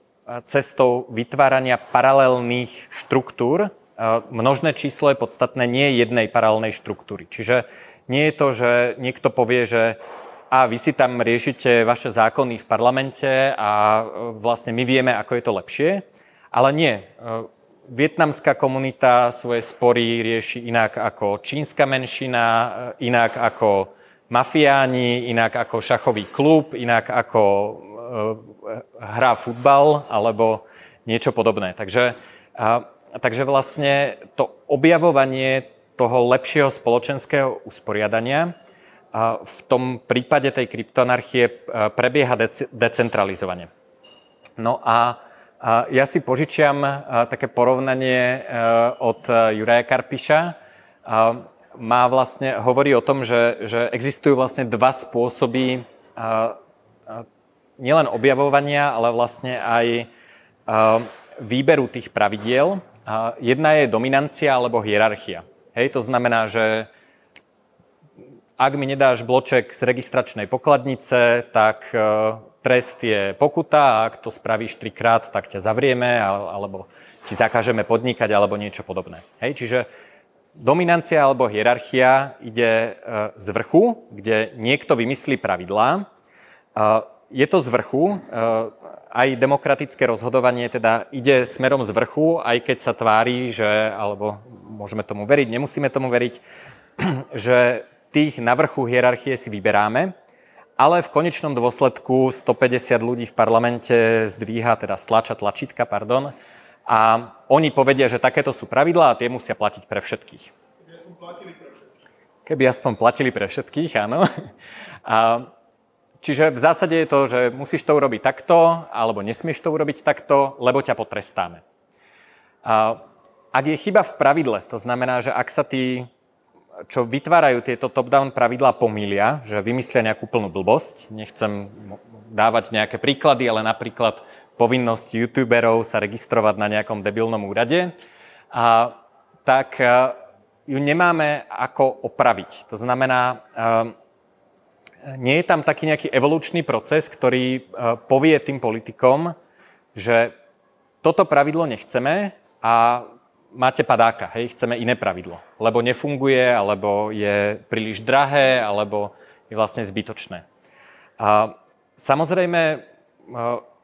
cestou vytvárania paralelných štruktúr. Množné číslo je podstatné nie jednej paralelnej štruktúry. Čiže nie je to, že niekto povie, že a vy si tam riešite vaše zákony v parlamente a vlastne my vieme, ako je to lepšie. Ale nie vietnamská komunita svoje spory rieši inak ako čínska menšina, inak ako mafiáni, inak ako šachový klub, inak ako e, hrá futbal alebo niečo podobné. Takže, a, takže vlastne to objavovanie toho lepšieho spoločenského usporiadania a v tom prípade tej kryptoanarchie e, prebieha dece- decentralizovane. No a ja si požičiam také porovnanie e, od Juraja Karpiša. Má vlastne, hovorí o tom, že, že existujú vlastne dva spôsoby nielen objavovania, ale vlastne aj výberu tých pravidiel. Jedna je dominancia alebo hierarchia. Hej, to znamená, že ak mi nedáš bloček z registračnej pokladnice, tak e, trest je pokuta a ak to spravíš trikrát, tak ťa zavrieme alebo ti zakážeme podnikať alebo niečo podobné. Hej, čiže dominancia alebo hierarchia ide e, z vrchu, kde niekto vymyslí pravidlá. E, je to z vrchu, aj demokratické rozhodovanie teda ide smerom z vrchu, aj keď sa tvári, že, alebo môžeme tomu veriť, nemusíme tomu veriť, že tých na vrchu hierarchie si vyberáme, ale v konečnom dôsledku 150 ľudí v parlamente zdvíha, teda stlača tlačítka, pardon, a oni povedia, že takéto sú pravidlá a tie musia platiť pre všetkých. Keby aspoň platili pre všetkých. Keby aspoň platili pre všetkých, áno. A, čiže v zásade je to, že musíš to urobiť takto, alebo nesmieš to urobiť takto, lebo ťa potrestáme. A, ak je chyba v pravidle, to znamená, že ak sa tí čo vytvárajú tieto top-down pravidlá pomília, že vymyslia nejakú plnú blbosť. Nechcem dávať nejaké príklady, ale napríklad povinnosť youtuberov sa registrovať na nejakom debilnom úrade, a, tak a, ju nemáme ako opraviť. To znamená, a, nie je tam taký nejaký evolučný proces, ktorý povie tým politikom, že toto pravidlo nechceme a máte padáka, hej, chceme iné pravidlo, lebo nefunguje, alebo je príliš drahé, alebo je vlastne zbytočné. A samozrejme,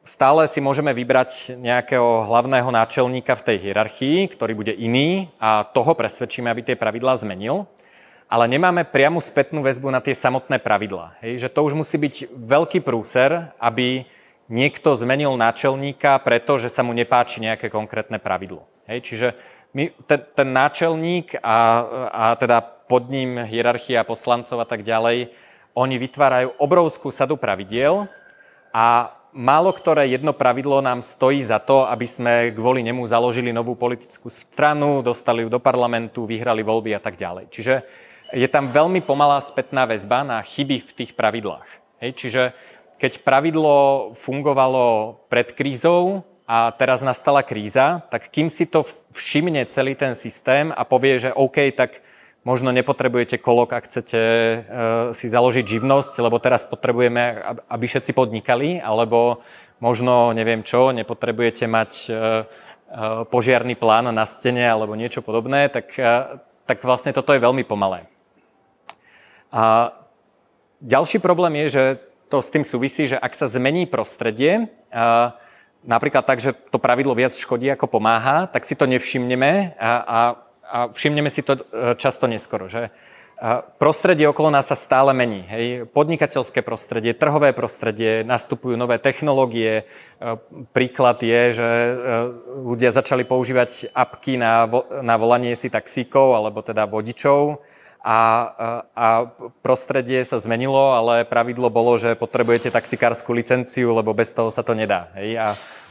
stále si môžeme vybrať nejakého hlavného náčelníka v tej hierarchii, ktorý bude iný a toho presvedčíme, aby tie pravidlá zmenil, ale nemáme priamu spätnú väzbu na tie samotné pravidlá. Hej, že to už musí byť veľký prúser, aby niekto zmenil náčelníka, pretože sa mu nepáči nejaké konkrétne pravidlo. Hej, čiže my, ten, ten náčelník a, a teda pod ním hierarchia poslancov a tak ďalej, oni vytvárajú obrovskú sadu pravidiel a málo ktoré jedno pravidlo nám stojí za to, aby sme kvôli nemu založili novú politickú stranu, dostali ju do parlamentu, vyhrali voľby a tak ďalej. Čiže je tam veľmi pomalá spätná väzba na chyby v tých pravidlách. Hej, čiže keď pravidlo fungovalo pred krízou, a teraz nastala kríza, tak kým si to všimne celý ten systém a povie, že OK, tak možno nepotrebujete kolok, ak chcete uh, si založiť živnosť, lebo teraz potrebujeme, aby všetci podnikali, alebo možno, neviem čo, nepotrebujete mať uh, uh, požiarný plán na stene alebo niečo podobné, tak, tak vlastne toto je veľmi pomalé. A ďalší problém je, že to s tým súvisí, že ak sa zmení prostredie, napríklad tak, že to pravidlo viac škodí ako pomáha, tak si to nevšimneme a, a, a všimneme si to e, často neskoro. Že? A prostredie okolo nás sa stále mení. Hej. Podnikateľské prostredie, trhové prostredie, nastupujú nové technológie. E, príklad je, že e, ľudia začali používať apky na, vo, na volanie si taxíkov alebo teda vodičov a, a prostredie sa zmenilo, ale pravidlo bolo, že potrebujete taxikárskú licenciu, lebo bez toho sa to nedá. Hej? A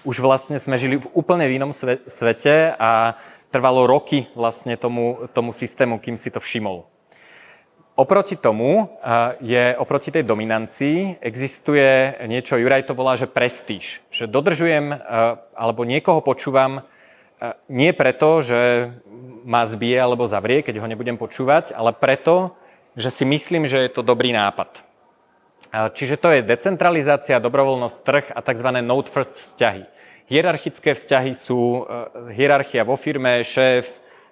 už vlastne sme žili v úplne inom svete a trvalo roky vlastne tomu, tomu systému, kým si to všimol. Oproti tomu je, oproti tej dominancii, existuje niečo, Juraj to volá, že prestíž. Že dodržujem, alebo niekoho počúvam nie preto, že ma zbije alebo zavrie, keď ho nebudem počúvať, ale preto, že si myslím, že je to dobrý nápad. Čiže to je decentralizácia, dobrovoľnosť, trh a tzv. node first vzťahy. Hierarchické vzťahy sú e, hierarchia vo firme, šéf,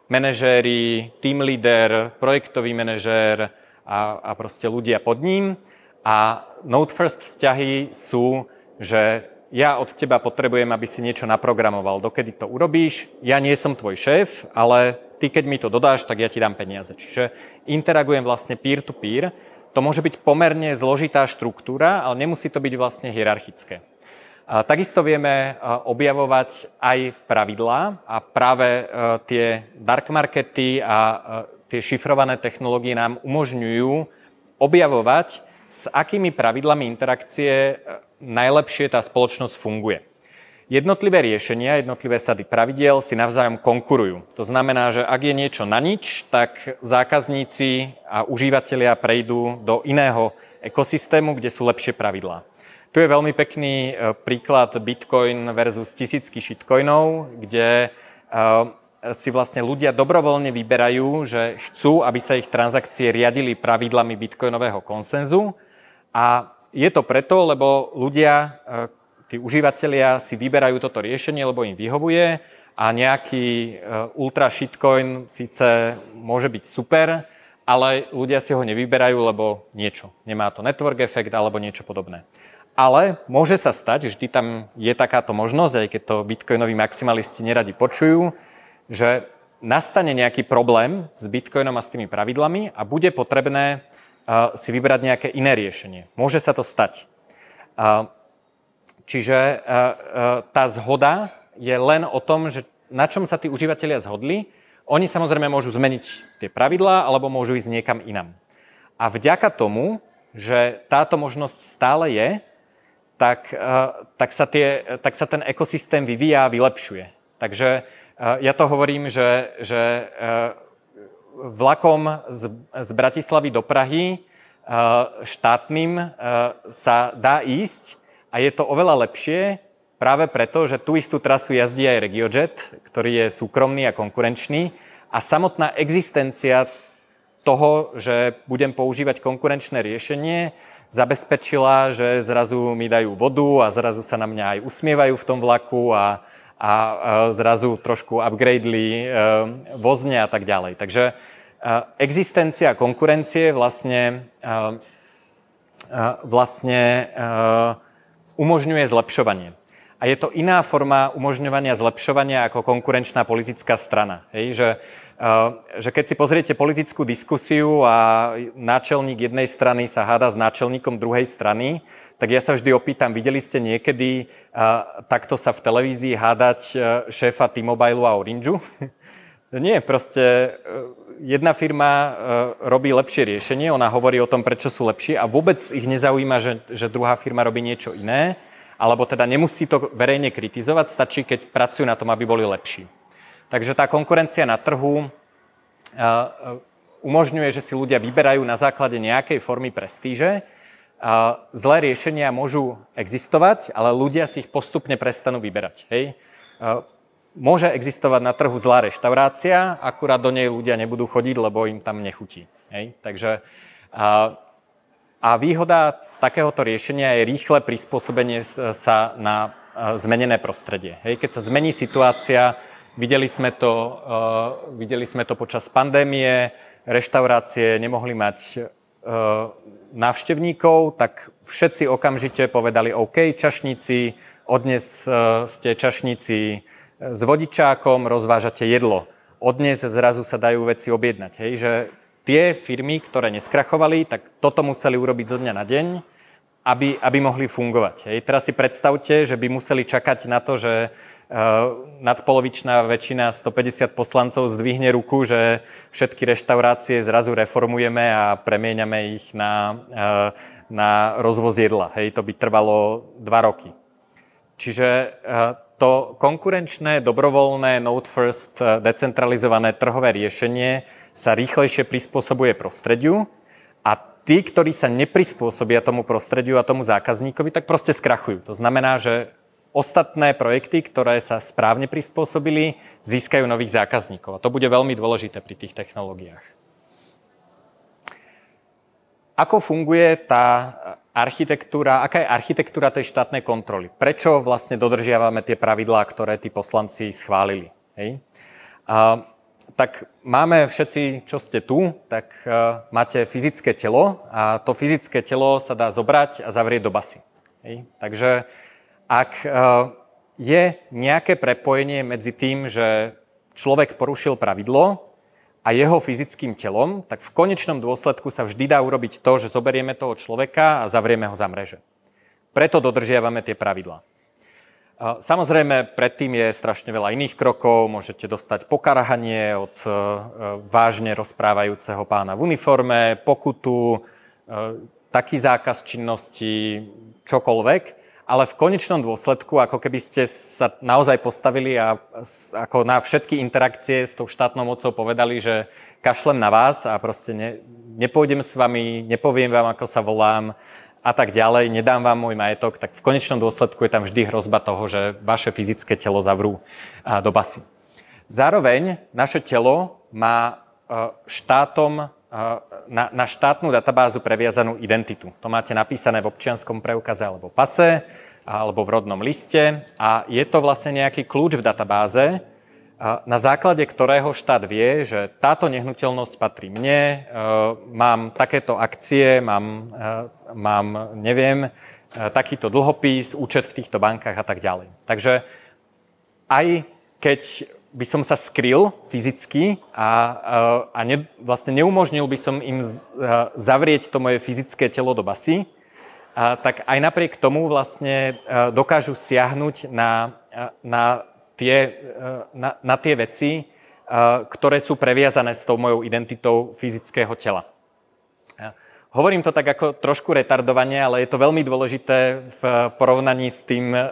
manažéri, team leader, projektový manažér a, a proste ľudia pod ním. A node first vzťahy sú, že ja od teba potrebujem, aby si niečo naprogramoval, dokedy to urobíš, ja nie som tvoj šéf, ale ty keď mi to dodáš, tak ja ti dám peniaze. Čiže interagujem vlastne peer-to-peer. To môže byť pomerne zložitá štruktúra, ale nemusí to byť vlastne hierarchické. Takisto vieme objavovať aj pravidlá a práve e, tie dark markety a e, tie šifrované technológie nám umožňujú objavovať, s akými pravidlami interakcie e, najlepšie tá spoločnosť funguje. Jednotlivé riešenia, jednotlivé sady pravidiel si navzájom konkurujú. To znamená, že ak je niečo na nič, tak zákazníci a užívateľia prejdú do iného ekosystému, kde sú lepšie pravidlá. Tu je veľmi pekný e, príklad Bitcoin versus tisícky shitcoinov, kde e, si vlastne ľudia dobrovoľne vyberajú, že chcú, aby sa ich transakcie riadili pravidlami bitcoinového konsenzu a je to preto, lebo ľudia, e, tí užívateľia si vyberajú toto riešenie, lebo im vyhovuje a nejaký e, ultra shitcoin síce môže byť super, ale ľudia si ho nevyberajú, lebo niečo. Nemá to network efekt alebo niečo podobné. Ale môže sa stať, vždy tam je takáto možnosť, aj keď to bitcoinoví maximalisti neradi počujú, že nastane nejaký problém s bitcoinom a s tými pravidlami a bude potrebné si vybrať nejaké iné riešenie. Môže sa to stať. Čiže tá zhoda je len o tom, že na čom sa tí užívateľia zhodli. Oni samozrejme môžu zmeniť tie pravidlá alebo môžu ísť niekam inam. A vďaka tomu, že táto možnosť stále je, tak, tak, sa, tie, tak sa ten ekosystém vyvíja a vylepšuje. Takže ja to hovorím, že, že vlakom z, z Bratislavy do Prahy štátnym sa dá ísť a je to oveľa lepšie práve preto, že tú istú trasu jazdí aj RegioJet, ktorý je súkromný a konkurenčný a samotná existencia toho, že budem používať konkurenčné riešenie, zabezpečila, že zrazu mi dajú vodu a zrazu sa na mňa aj usmievajú v tom vlaku a, a zrazu trošku upgradeli e, vozne a tak ďalej. Takže e, existencia konkurencie vlastne, e, vlastne umožňuje zlepšovanie. A je to iná forma umožňovania zlepšovania ako konkurenčná politická strana. Hej, že Eh, že keď si pozriete politickú diskusiu a náčelník jednej strany sa háda s náčelníkom druhej strany, tak ja sa vždy opýtam, videli ste niekedy eh, takto sa v televízii hádať eh, šéfa T-Mobile a Orangeu? Nie, proste jedna firma robí lepšie riešenie, ona hovorí o tom, prečo sú lepšie a vôbec ich nezaujíma, že, že druhá firma robí niečo iné, alebo teda nemusí to verejne kritizovať, stačí, keď pracujú na tom, aby boli lepší. Takže tá konkurencia na trhu umožňuje, že si ľudia vyberajú na základe nejakej formy prestíže. Zlé riešenia môžu existovať, ale ľudia si ich postupne prestanú vyberať. Hej? Môže existovať na trhu zlá reštaurácia, akurát do nej ľudia nebudú chodiť, lebo im tam nechutí. Hej? Takže, a, a výhoda takéhoto riešenia je rýchle prispôsobenie sa na zmenené prostredie. Hej? Keď sa zmení situácia, Videli sme to, uh, videli sme to počas pandémie, reštaurácie nemohli mať uh, návštevníkov, tak všetci okamžite povedali OK, čašníci, odnes uh, ste čašníci s vodičákom, rozvážate jedlo. Odnes zrazu sa dajú veci objednať. Hej, že tie firmy, ktoré neskrachovali, tak toto museli urobiť zo dňa na deň aby, aby mohli fungovať. Hej. Teraz si predstavte, že by museli čakať na to, že uh, nadpolovičná väčšina 150 poslancov zdvihne ruku, že všetky reštaurácie zrazu reformujeme a premieňame ich na, uh, na rozvoz jedla. Hej. To by trvalo dva roky. Čiže uh, to konkurenčné, dobrovoľné, Node First, decentralizované trhové riešenie sa rýchlejšie prispôsobuje prostrediu a tí, ktorí sa neprispôsobia tomu prostrediu a tomu zákazníkovi, tak proste skrachujú. To znamená, že ostatné projekty, ktoré sa správne prispôsobili, získajú nových zákazníkov. A to bude veľmi dôležité pri tých technológiách. ako funguje tá architektúra, aká je architektúra tej štátnej kontroly? Prečo vlastne dodržiavame tie pravidlá, ktoré tí poslanci schválili? Hej? A, tak máme všetci, čo ste tu, tak uh, máte fyzické telo a to fyzické telo sa dá zobrať a zavrieť do basy. Hej? Takže ak uh, je nejaké prepojenie medzi tým, že človek porušil pravidlo a jeho fyzickým telom, tak v konečnom dôsledku sa vždy dá urobiť to, že zoberieme toho človeka a zavrieme ho za mreže. Preto dodržiavame tie pravidlá. Samozrejme, predtým je strašne veľa iných krokov. Môžete dostať pokarhanie od e, vážne rozprávajúceho pána v uniforme, pokutu, e, taký zákaz činnosti, čokoľvek. Ale v konečnom dôsledku, ako keby ste sa naozaj postavili a ako na všetky interakcie s tou štátnou mocou povedali, že kašlem na vás a proste ne, nepôjdem s vami, nepoviem vám, ako sa volám, a tak ďalej, nedám vám môj majetok, tak v konečnom dôsledku je tam vždy hrozba toho, že vaše fyzické telo zavrú do basy. Zároveň naše telo má e, štátom, na, na štátnu databázu previazanú identitu. To máte napísané v občianskom preukaze alebo pase, alebo v rodnom liste a je to vlastne nejaký kľúč v databáze, na základe ktorého štát vie, že táto nehnuteľnosť patrí mne, e, mám takéto akcie, mám, e, mám neviem, e, takýto dlhopis, účet v týchto bankách a tak ďalej. Takže aj keď by som sa skryl fyzicky a, a ne, vlastne neumožnil by som im zavrieť to moje fyzické telo do basy, a, tak aj napriek tomu vlastne dokážu siahnuť na, na tie, na, na tie veci, ktoré sú previazané s tou mojou identitou fyzického tela. Hovorím to tak ako trošku retardovanie, ale je to veľmi dôležité v porovnaní s tým, eh,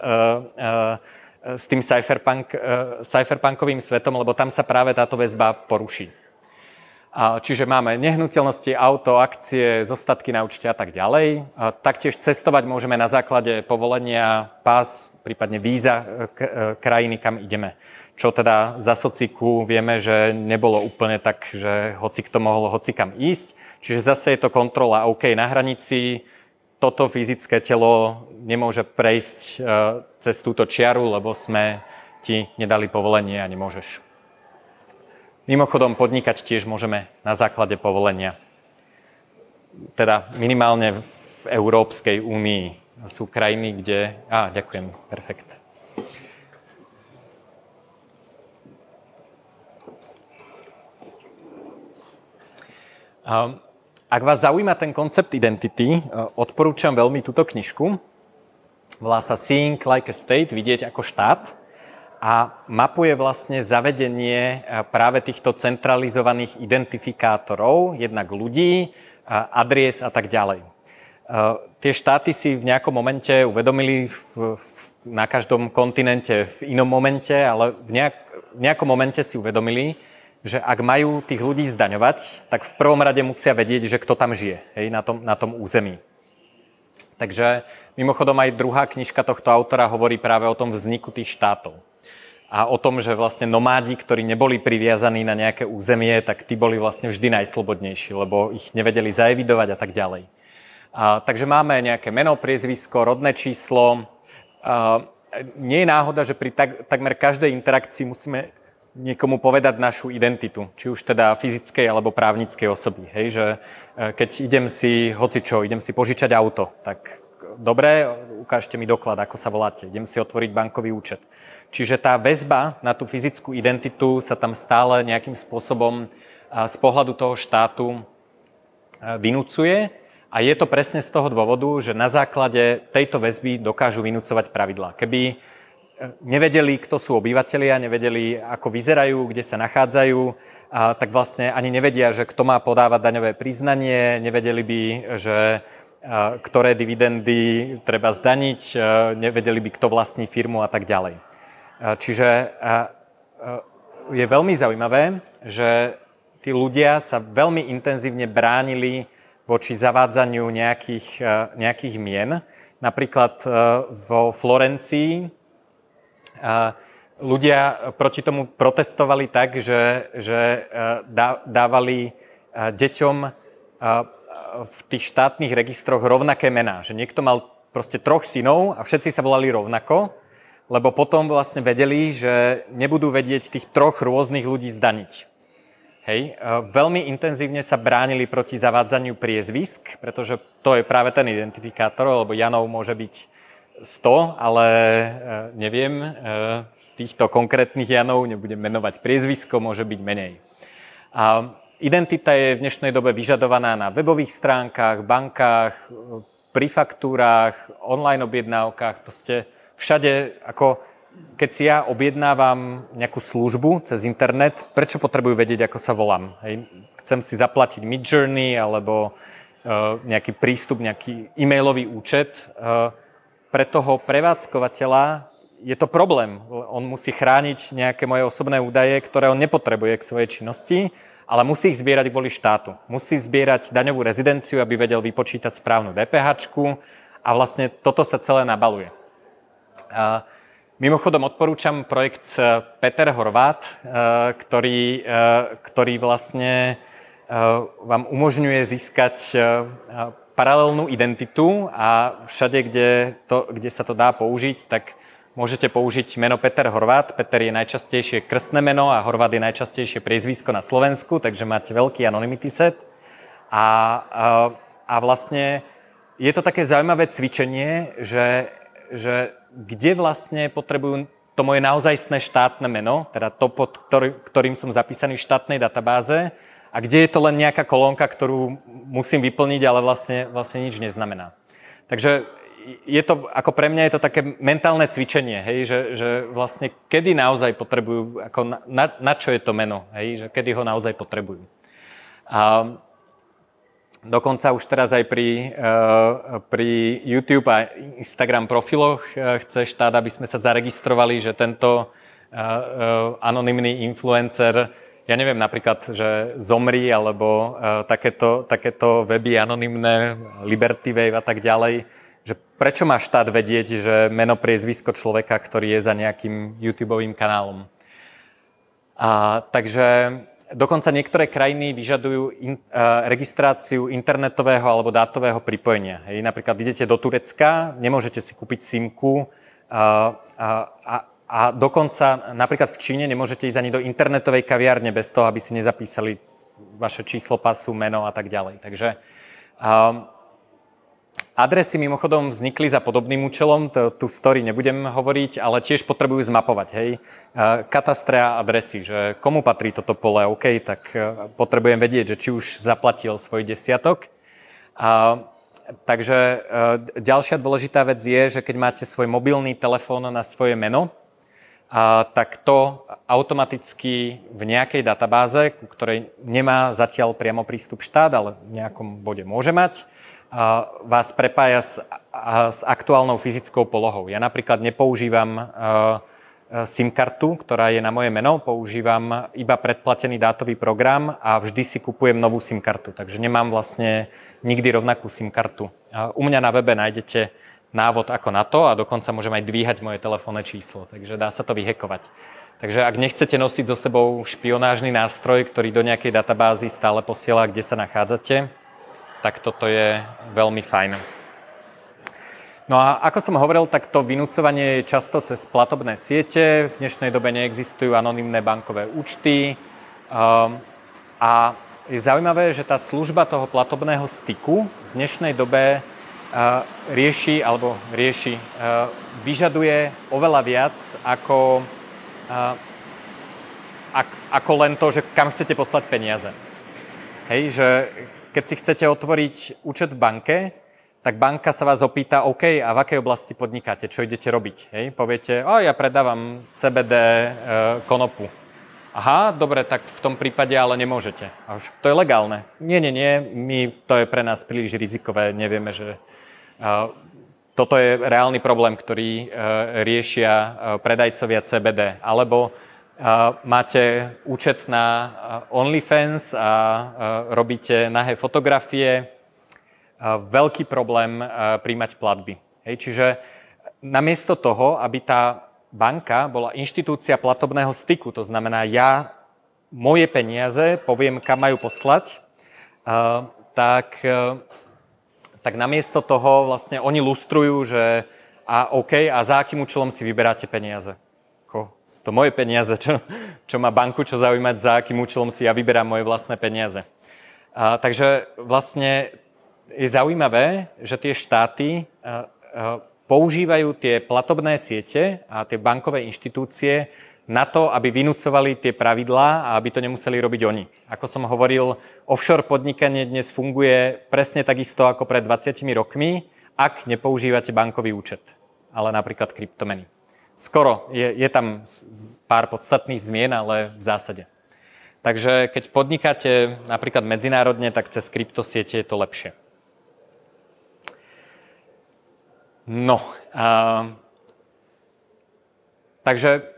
s tým cypherpunk, cypherpunkovým svetom, lebo tam sa práve táto väzba poruší. Čiže máme nehnuteľnosti, auto, akcie, zostatky na účte a tak ďalej. Taktiež cestovať môžeme na základe povolenia, pás, prípadne víza e, e, krajiny, kam ideme. Čo teda za sociku vieme, že nebolo úplne tak, že hoci kto mohol hoci kam ísť. Čiže zase je to kontrola, OK, na hranici toto fyzické telo nemôže prejsť e, cez túto čiaru, lebo sme ti nedali povolenie a nemôžeš. Mimochodom, podnikať tiež môžeme na základe povolenia. Teda minimálne v Európskej únii sú krajiny, kde... Á, ďakujem, perfekt. Ak vás zaujíma ten koncept identity, e, odporúčam veľmi túto knižku. Volá sa Seeing Like a State, vidieť ako štát a mapuje vlastne zavedenie e, práve týchto centralizovaných identifikátorov, jednak ľudí, adries a tak ďalej. Tie štáty si v nejakom momente uvedomili v, v, na každom kontinente v inom momente, ale v, nejak, v nejakom momente si uvedomili, že ak majú tých ľudí zdaňovať, tak v prvom rade musia vedieť, že kto tam žije hej, na, tom, na tom území. Takže mimochodom aj druhá knižka tohto autora hovorí práve o tom vzniku tých štátov. A o tom, že vlastne nomádi, ktorí neboli priviazaní na nejaké územie, tak tí boli vlastne vždy najslobodnejší, lebo ich nevedeli zaevidovať a tak ďalej. A, takže máme nejaké meno, priezvisko, rodné číslo. A, nie je náhoda, že pri tak, takmer každej interakcii musíme niekomu povedať našu identitu, či už teda fyzickej alebo právnickej osoby. Hej, že e, keď idem si, hoci čo, idem si požičať auto, tak dobre, ukážte mi doklad, ako sa voláte, idem si otvoriť bankový účet. Čiže tá väzba na tú fyzickú identitu sa tam stále nejakým spôsobom z pohľadu toho štátu e, vynúcuje a je to presne z toho dôvodu, že na základe tejto väzby dokážu vynúcovať pravidlá. Keby e, nevedeli, kto sú obyvateľia, nevedeli, ako vyzerajú, kde sa nachádzajú, a tak vlastne ani nevedia, že kto má podávať daňové priznanie, nevedeli by, že ktoré dividendy treba zdaniť, nevedeli by, kto vlastní firmu a tak ďalej. Čiže je veľmi zaujímavé, že tí ľudia sa veľmi intenzívne bránili voči zavádzaniu nejakých, nejakých mien. Napríklad vo Florencii ľudia proti tomu protestovali tak, že, že dávali deťom v tých štátnych registroch rovnaké mená. Že niekto mal proste troch synov a všetci sa volali rovnako, lebo potom vlastne vedeli, že nebudú vedieť tých troch rôznych ľudí zdaniť. Hej, veľmi intenzívne sa bránili proti zavádzaniu priezvisk, pretože to je práve ten identifikátor, lebo Janov môže byť 100, ale e, neviem, e, týchto konkrétnych Janov, nebudem menovať priezvisko, môže byť menej. A identita je v dnešnej dobe vyžadovaná na webových stránkach, bankách, pri faktúrách, online objednávkach, proste všade ako keď si ja objednávam nejakú službu cez internet, prečo potrebujú vedieť, ako sa volám? Hej? Chcem si zaplatiť Midjourney alebo uh, nejaký prístup, nejaký e-mailový účet. Uh, pre toho prevádzkovateľa je to problém. On musí chrániť nejaké moje osobné údaje, ktoré on nepotrebuje k svojej činnosti, ale musí ich zbierať kvôli štátu. Musí zbierať daňovú rezidenciu, aby vedel vypočítať správnu DPH a vlastne toto sa celé nabaluje. Uh, Mimochodom odporúčam projekt eh, Peter Horvát, eh, ktorý, eh, ktorý vlastne vám umožňuje získať paralelnú identitu a všade, kde, to, kde sa to dá použiť, tak môžete použiť meno Peter Horvát. Peter je najčastejšie krstné meno a Horvát je najčastejšie priezvisko na Slovensku, takže máte veľký anonymity set. A, a, a vlastne je to také zaujímavé cvičenie, že, že kde vlastne potrebujú to moje naozajstné štátne meno, teda to, pod ktorý, ktorým som zapísaný v štátnej databáze, a kde je to len nejaká kolónka, ktorú musím vyplniť, ale vlastne, vlastne nič neznamená. Takže je to, ako pre mňa je to také mentálne cvičenie, hej, že, že vlastne kedy naozaj potrebujú, ako na, na čo je to meno, hej, že kedy ho naozaj potrebujú. A Dokonca už teraz aj pri, uh, pri YouTube a Instagram profiloch uh, chce štát, aby sme sa zaregistrovali, že tento uh, anonymný influencer, ja neviem napríklad, že zomri, alebo takéto, takéto weby anonymné, Liberty Wave a tak ďalej, že prečo má štát vedieť, že meno priezvisko človeka, ktorý je za nejakým YouTube kanálom. A, takže Dokonca niektoré krajiny vyžadujú in, uh, registráciu internetového alebo dátového pripojenia. Hej, napríklad idete do Turecka, nemôžete si kúpiť simku uh, a, a, a dokonca napríklad v Číne nemôžete ísť ani do internetovej kaviárne bez toho, aby si nezapísali vaše číslo pasu, meno a tak ďalej. Takže uh, Adresy mimochodom vznikli za podobným účelom, to, tú story nebudem hovoriť, ale tiež potrebujú zmapovať, hej, katastre a adresy, že komu patrí toto pole, OK, tak e, potrebujem vedieť, že či už zaplatil svoj desiatok. A, takže ďalšia dôležitá vec je, že keď máte svoj mobilný telefón na svoje meno, a, tak to automaticky v nejakej databáze, ktorej nemá zatiaľ priamo prístup štát, ale v nejakom bode môže mať, vás prepája s, s aktuálnou fyzickou polohou. Ja napríklad nepoužívam SIM kartu, ktorá je na moje meno, používam iba predplatený dátový program a vždy si kupujem novú SIM kartu, takže nemám vlastne nikdy rovnakú SIM kartu. U mňa na webe nájdete návod ako na to a dokonca môžem aj dvíhať moje telefónne číslo, takže dá sa to vyhekovať. Takže ak nechcete nosiť so sebou špionážny nástroj, ktorý do nejakej databázy stále posiela, kde sa nachádzate, tak toto je veľmi fajn. No a ako som hovoril, tak to vynúcovanie je často cez platobné siete. V dnešnej dobe neexistujú anonymné bankové účty. Um, a je zaujímavé, že tá služba toho platobného styku v dnešnej dobe rieši, alebo rieši, vyžaduje oveľa viac ako, ako len to, že kam chcete poslať peniaze. Hej, že keď si chcete otvoriť účet v banke, tak banka sa vás opýta, OK, a v akej oblasti podnikáte, čo idete robiť? Hej? Poviete, o, ja predávam CBD e, konopu. Aha, dobre, tak v tom prípade ale nemôžete. A už to je legálne. Nie, nie, nie, my, to je pre nás príliš rizikové, nevieme, že... E, toto je reálny problém, ktorý e, riešia e, predajcovia CBD. Alebo máte účet na OnlyFans a robíte nahé fotografie, veľký problém príjmať platby. Hej, čiže namiesto toho, aby tá banka bola inštitúcia platobného styku, to znamená, ja moje peniaze poviem, kam majú poslať, tak, tak namiesto toho vlastne oni lustrujú, že a OK, a za akým účelom si vyberáte peniaze? Sú to moje peniaze, čo, čo má banku, čo zaujímať, za akým účelom si ja vyberám moje vlastné peniaze. A, takže vlastne je zaujímavé, že tie štáty a, a, používajú tie platobné siete a tie bankové inštitúcie na to, aby vynúcovali tie pravidlá a aby to nemuseli robiť oni. Ako som hovoril, offshore podnikanie dnes funguje presne takisto ako pred 20 rokmi, ak nepoužívate bankový účet, ale napríklad kryptomeny. Skoro, je, je tam pár podstatných zmien, ale v zásade. Takže keď podnikáte napríklad medzinárodne, tak cez kryptosiete je to lepšie. No, a, takže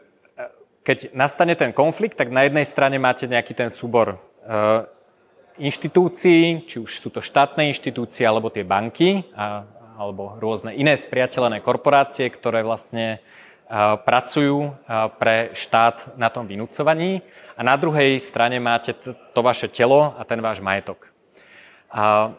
keď nastane ten konflikt, tak na jednej strane máte nejaký ten súbor uh, inštitúcií, či už sú to štátne inštitúcie, alebo tie banky, a, alebo rôzne iné spriateľené korporácie, ktoré vlastne uh, pracujú uh, pre štát na tom vynúcovaní. A na druhej strane máte to, to vaše telo a ten váš majetok. Uh,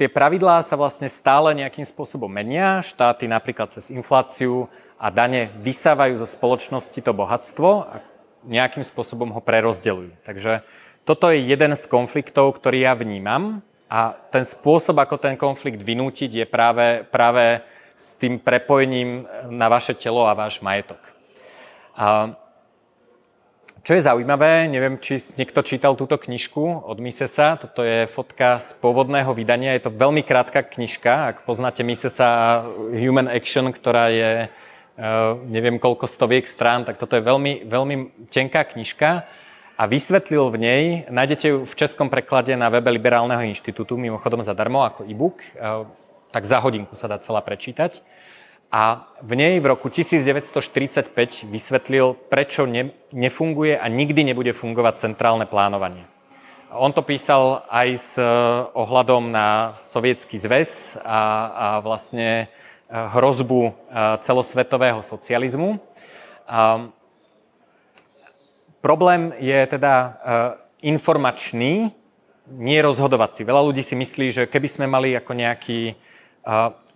tie pravidlá sa vlastne stále nejakým spôsobom menia. Štáty napríklad cez infláciu a dane vysávajú zo spoločnosti to bohatstvo a nejakým spôsobom ho prerozdeľujú. Takže toto je jeden z konfliktov, ktorý ja vnímam a ten spôsob, ako ten konflikt vynútiť, je práve, práve s tým prepojením na vaše telo a váš majetok. A čo je zaujímavé, neviem, či niekto čítal túto knižku od Misesa, toto je fotka z pôvodného vydania, je to veľmi krátka knižka, ak poznáte Misesa Human Action, ktorá je neviem koľko stoviek strán, tak toto je veľmi, veľmi tenká knižka a vysvetlil v nej, nájdete ju v českom preklade na webe Liberálneho inštitútu, mimochodom zadarmo ako e-book, eh, tak za hodinku sa dá celá prečítať a v nej v roku 1945 vysvetlil, prečo ne, nefunguje a nikdy nebude fungovať centrálne plánovanie. On to písal aj s eh, ohľadom na sovietský zväz a, a vlastne eh, hrozbu eh, celosvetového socializmu. A problém je teda informačný, nie rozhodovací. Veľa ľudí si myslí, že keby sme mali ako nejaký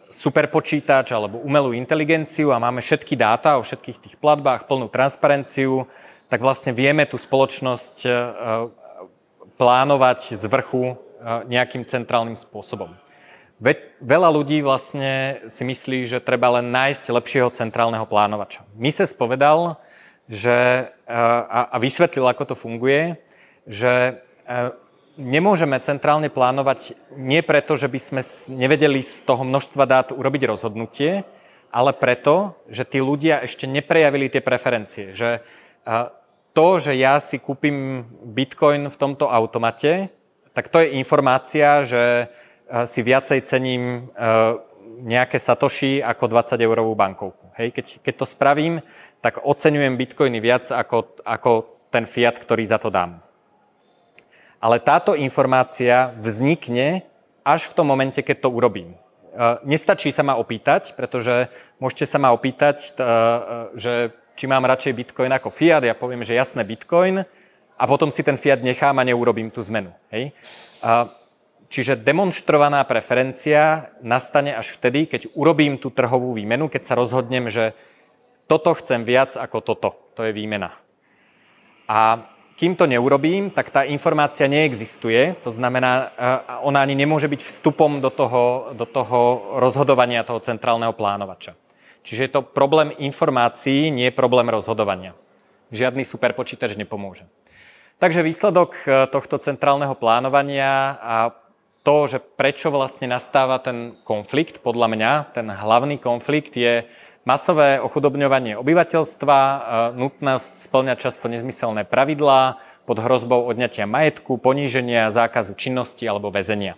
superpočítač alebo umelú inteligenciu a máme všetky dáta o všetkých tých platbách, plnú transparenciu, tak vlastne vieme tú spoločnosť plánovať z vrchu nejakým centrálnym spôsobom. Veľa ľudí vlastne si myslí, že treba len nájsť lepšieho centrálneho plánovača. Mises povedal, že, e, a, a vysvetlil, ako to funguje, že nemôžeme centrálne plánovať nie preto, že by sme nevedeli z toho množstva dát urobiť rozhodnutie, ale preto, že tí ľudia ešte neprejavili tie preferencie. Že to, že ja si kúpim bitcoin v tomto automate, tak to je informácia, že si viacej cením nejaké satoshi ako 20 eurovú bankovku. Hej, keď, keď to spravím, tak oceňujem bitcoiny viac ako, ako ten fiat, ktorý za to dám. Ale táto informácia vznikne až v tom momente, keď to urobím. E, nestačí sa ma opýtať, pretože môžete sa ma opýtať, e, e, že či mám radšej Bitcoin ako fiat, ja poviem, že jasné Bitcoin a potom si ten fiat nechám a neurobím tú zmenu. Hej? Čiže demonstrovaná preferencia nastane až vtedy, keď urobím tú trhovú výmenu, keď sa rozhodnem, že toto chcem viac ako toto. To je výmena. A kým to neurobím, tak tá informácia neexistuje. To znamená, ona ani nemôže byť vstupom do toho, do toho rozhodovania toho centrálneho plánovača. Čiže je to problém informácií, nie problém rozhodovania. Žiadny superpočítač nepomôže. Takže výsledok e, tohto centrálneho plánovania a to, že prečo vlastne nastáva ten konflikt, podľa mňa, ten hlavný konflikt je Masové ochudobňovanie obyvateľstva, e, nutnosť splňať často nezmyselné pravidlá pod hrozbou odňatia majetku, poníženia, zákazu činnosti alebo väzenia.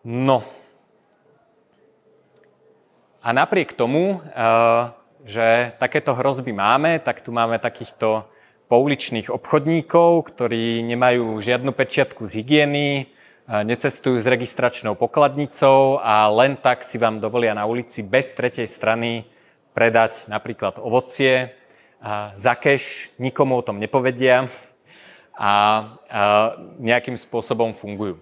No. A napriek tomu, e, že takéto hrozby máme, tak tu máme takýchto pouličných obchodníkov, ktorí nemajú žiadnu pečiatku z hygieny, necestujú s registračnou pokladnicou a len tak si vám dovolia na ulici bez tretej strany predať napríklad ovocie za keš, nikomu o tom nepovedia. a nejakým spôsobom fungujú.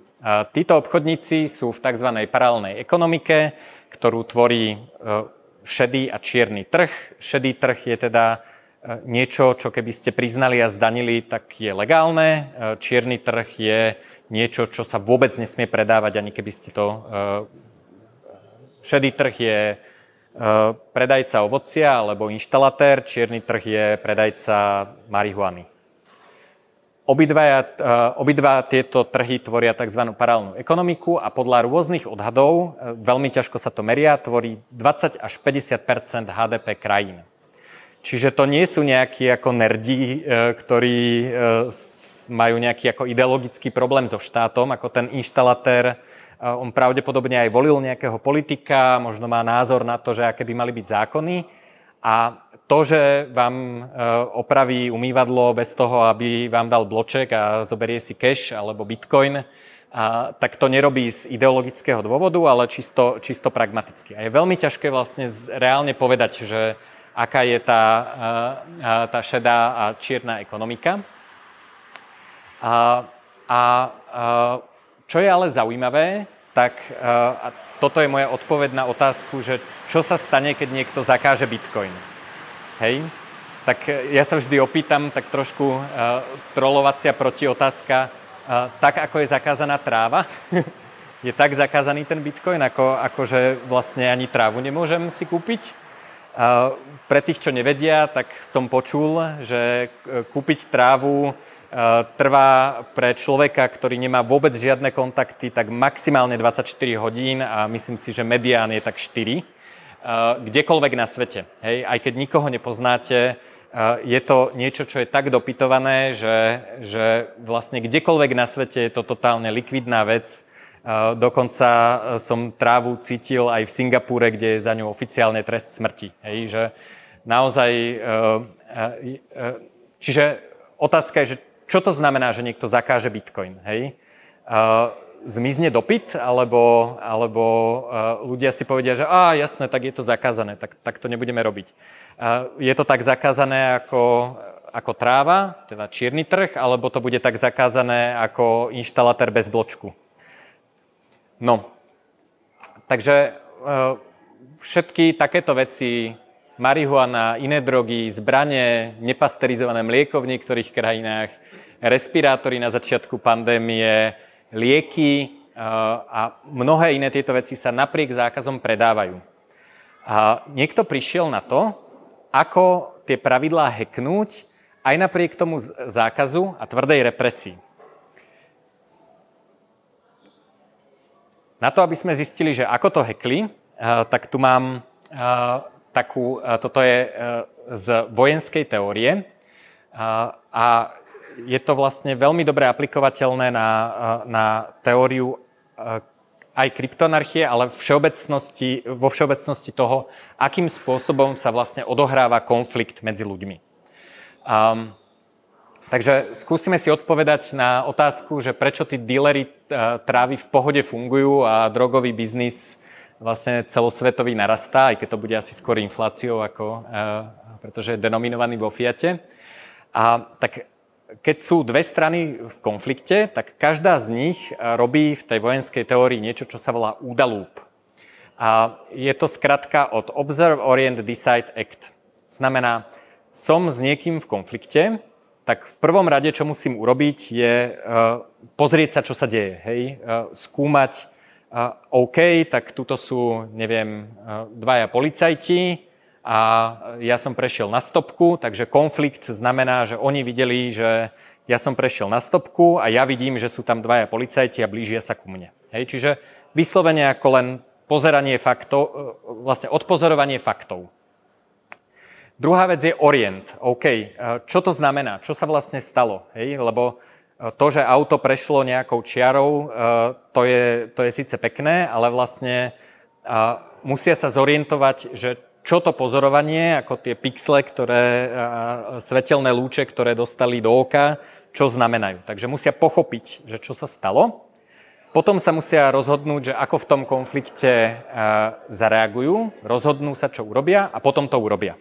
Títo obchodníci sú v tzv. paralelnej ekonomike, ktorú tvorí šedý a čierny trh. Šedý trh je teda niečo, čo keby ste priznali a zdanili, tak je legálne. Čierny trh je niečo, čo sa vôbec nesmie predávať, ani keby ste to... Šedý trh je predajca ovocia alebo inštalatér, čierny trh je predajca marihuany. Obidva, obidva tieto trhy tvoria tzv. paralelnú ekonomiku a podľa rôznych odhadov, e, veľmi ťažko sa to meria, tvorí 20 až 50% HDP krajín. Čiže to nie sú nejakí ako nerdi, e, ktorí e, majú nejaký ako ideologický problém so štátom, ako ten inštalatér. On pravdepodobne aj volil nejakého politika, možno má názor na to, že aké by mali byť zákony. A to, že vám e, opraví umývadlo bez toho, aby vám dal bloček a zoberie si cash alebo bitcoin, a, tak to nerobí z ideologického dôvodu, ale čisto, čisto pragmaticky. A je veľmi ťažké vlastne reálne povedať, že aká je tá, tá šedá a čierna ekonomika. A, a, a čo je ale zaujímavé, tak a toto je moja odpoveď na otázku, že čo sa stane, keď niekto zakáže bitcoin. Hej? Tak ja sa vždy opýtam, tak trošku uh, trolovacia protiotázka, uh, tak ako je zakázaná tráva, je tak zakázaný ten bitcoin, ako, ako že vlastne ani trávu nemôžem si kúpiť. Pre tých, čo nevedia, tak som počul, že kúpiť trávu trvá pre človeka, ktorý nemá vôbec žiadne kontakty, tak maximálne 24 hodín a myslím si, že medián je tak 4 kdekoľvek na svete. Hej? Aj keď nikoho nepoznáte, je to niečo, čo je tak dopytované, že, že vlastne kdekoľvek na svete je to totálne likvidná vec. Dokonca som trávu cítil aj v Singapúre, kde je za ňu oficiálne trest smrti. Hej? Že naozaj... E, e, e, čiže otázka je, že čo to znamená, že niekto zakáže Bitcoin? Hej? zmizne dopyt, alebo, alebo ľudia si povedia, že á, jasné, tak je to zakázané, tak, tak to nebudeme robiť. Je to tak zakázané ako, ako tráva, teda čierny trh, alebo to bude tak zakázané ako inštalatér bez bločku? No, takže uh, všetky takéto veci, marihuana, iné drogy, zbranie, nepasterizované mlieko v niektorých krajinách, respirátory na začiatku pandémie, lieky a mnohé iné tieto veci sa napriek zákazom predávajú. A niekto prišiel na to, ako tie pravidlá heknúť aj napriek tomu zákazu a tvrdej represii. Na to, aby sme zistili, že ako to hekli, tak tu mám takú, toto je z vojenskej teórie a je to vlastne veľmi dobre aplikovateľné na, na teóriu eh, aj kryptonarchie, ale všeobecnosti, vo všeobecnosti toho, akým spôsobom sa vlastne odohráva konflikt medzi ľuďmi. Um, takže skúsime si odpovedať na otázku, že prečo tí dealery eh, trávy v pohode fungujú a drogový biznis vlastne celosvetový narastá, aj keď to bude asi skôr infláciou, ako, uh, pretože je denominovaný vo Fiate. A tak keď sú dve strany v konflikte, tak každá z nich robí v tej vojenskej teórii niečo, čo sa volá údalúp. A je to skratka od Observe, Orient, Decide, Act. Znamená, som s niekým v konflikte, tak v prvom rade, čo musím urobiť, je uh, pozrieť sa, čo sa deje. Hej? Uh, skúmať, uh, OK, tak tuto sú, neviem, dvaja policajti, a ja som prešiel na stopku, takže konflikt znamená, že oni videli, že ja som prešiel na stopku a ja vidím, že sú tam dvaja policajti a blížia sa ku mne. Hej, čiže vyslovene ako len pozeranie faktov, e, vlastne odpozorovanie faktov. Druhá vec je orient. OK, e, čo to znamená? Čo sa vlastne stalo? Hej, lebo e, to, že auto prešlo nejakou čiarou, to je, to je síce pekné, ale vlastne musia sa zorientovať, že čo to pozorovanie, ako tie pixle, ktoré, svetelné lúče, ktoré dostali do oka, čo znamenajú. Takže musia pochopiť, že čo sa stalo. Potom sa musia rozhodnúť, že ako v tom konflikte zareagujú, rozhodnú sa, čo urobia a potom to urobia.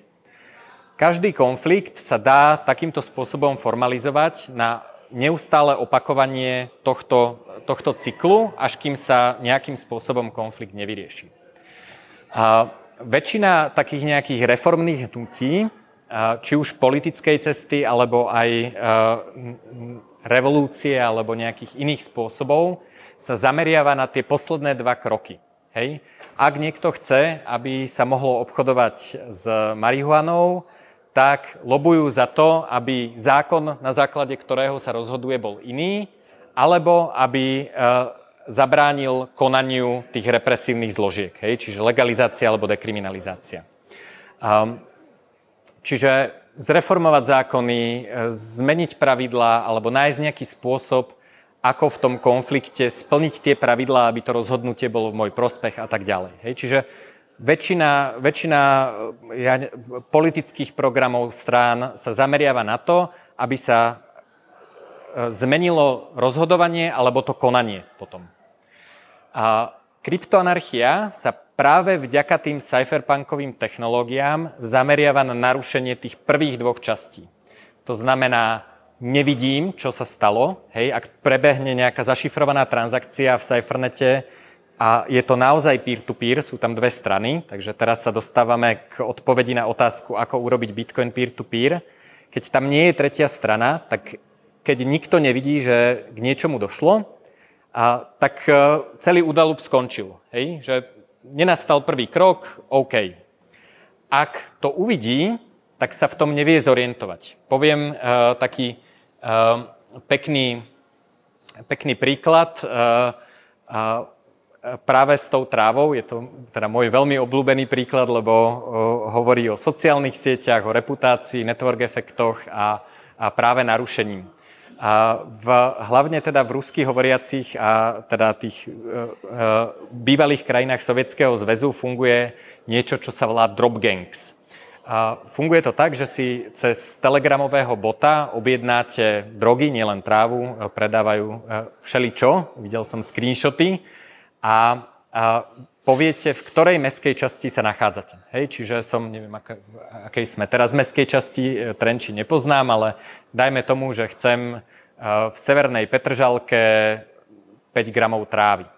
Každý konflikt sa dá takýmto spôsobom formalizovať na neustále opakovanie tohto, tohto cyklu, až kým sa nejakým spôsobom konflikt nevyrieši. A väčšina takých nejakých reformných hnutí, či už politickej cesty, alebo aj revolúcie, alebo nejakých iných spôsobov, sa zameriava na tie posledné dva kroky. Hej. Ak niekto chce, aby sa mohlo obchodovať s marihuanou, tak lobujú za to, aby zákon, na základe ktorého sa rozhoduje, bol iný, alebo aby e, zabránil konaniu tých represívnych zložiek, hej, čiže legalizácia alebo dekriminalizácia. Um, čiže zreformovať zákony, e, zmeniť pravidlá alebo nájsť nejaký spôsob, ako v tom konflikte splniť tie pravidlá, aby to rozhodnutie bolo v môj prospech a tak ďalej. Hej, čiže väčšina, väčšina eh, ja, politických programov strán sa zameriava na to, aby sa eh, zmenilo rozhodovanie alebo to konanie potom. A kryptoanarchia sa práve vďaka tým cypherpunkovým technológiám zameriava na narušenie tých prvých dvoch častí. To znamená, nevidím, čo sa stalo. Hej, ak prebehne nejaká zašifrovaná transakcia v Cyphernete, a je to naozaj peer-to-peer, sú tam dve strany, takže teraz sa dostávame k odpovedi na otázku, ako urobiť Bitcoin peer-to-peer. Keď tam nie je tretia strana, tak keď nikto nevidí, že k niečomu došlo, a, tak e, celý údalup skončil. Hej? Že nenastal prvý krok, OK. Ak to uvidí, tak sa v tom nevie zorientovať. Poviem uh, taký uh, pekný, pekný príklad. Uh, uh, práve s tou trávou. Je to teda môj veľmi obľúbený príklad, lebo hovorí o sociálnych sieťach, o reputácii, network efektoch a, a práve narušením. A v, hlavne teda v ruských hovoriacich a teda tých e, e, bývalých krajinách Sovietskeho zväzu funguje niečo, čo sa volá drop gangs. A funguje to tak, že si cez telegramového bota objednáte drogy, nielen trávu, predávajú e, všeličo. Videl som screenshoty a, a poviete, v ktorej meskej časti sa nachádzate. Hej, čiže som, neviem, aké, akej sme teraz meskej časti, e, Trenči nepoznám, ale dajme tomu, že chcem e, v severnej Petržalke 5 gramov trávy.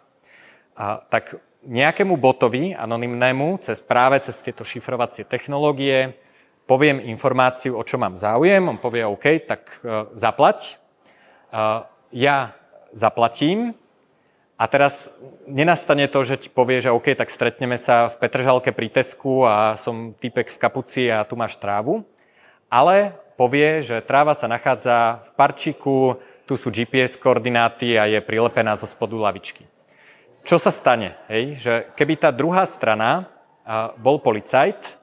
A, tak nejakému botovi anonymnému, cez, práve cez tieto šifrovacie technológie, poviem informáciu, o čo mám záujem, on povie OK, tak uh, zaplať. Ja zaplatím, a teraz nenastane to, že ti povie, že OK, tak stretneme sa v Petržalke pri Tesku a som typek v kapuci a tu máš trávu. Ale povie, že tráva sa nachádza v parčiku, tu sú GPS koordináty a je prilepená zo spodu lavičky. Čo sa stane? Hej? Že keby tá druhá strana bol policajt,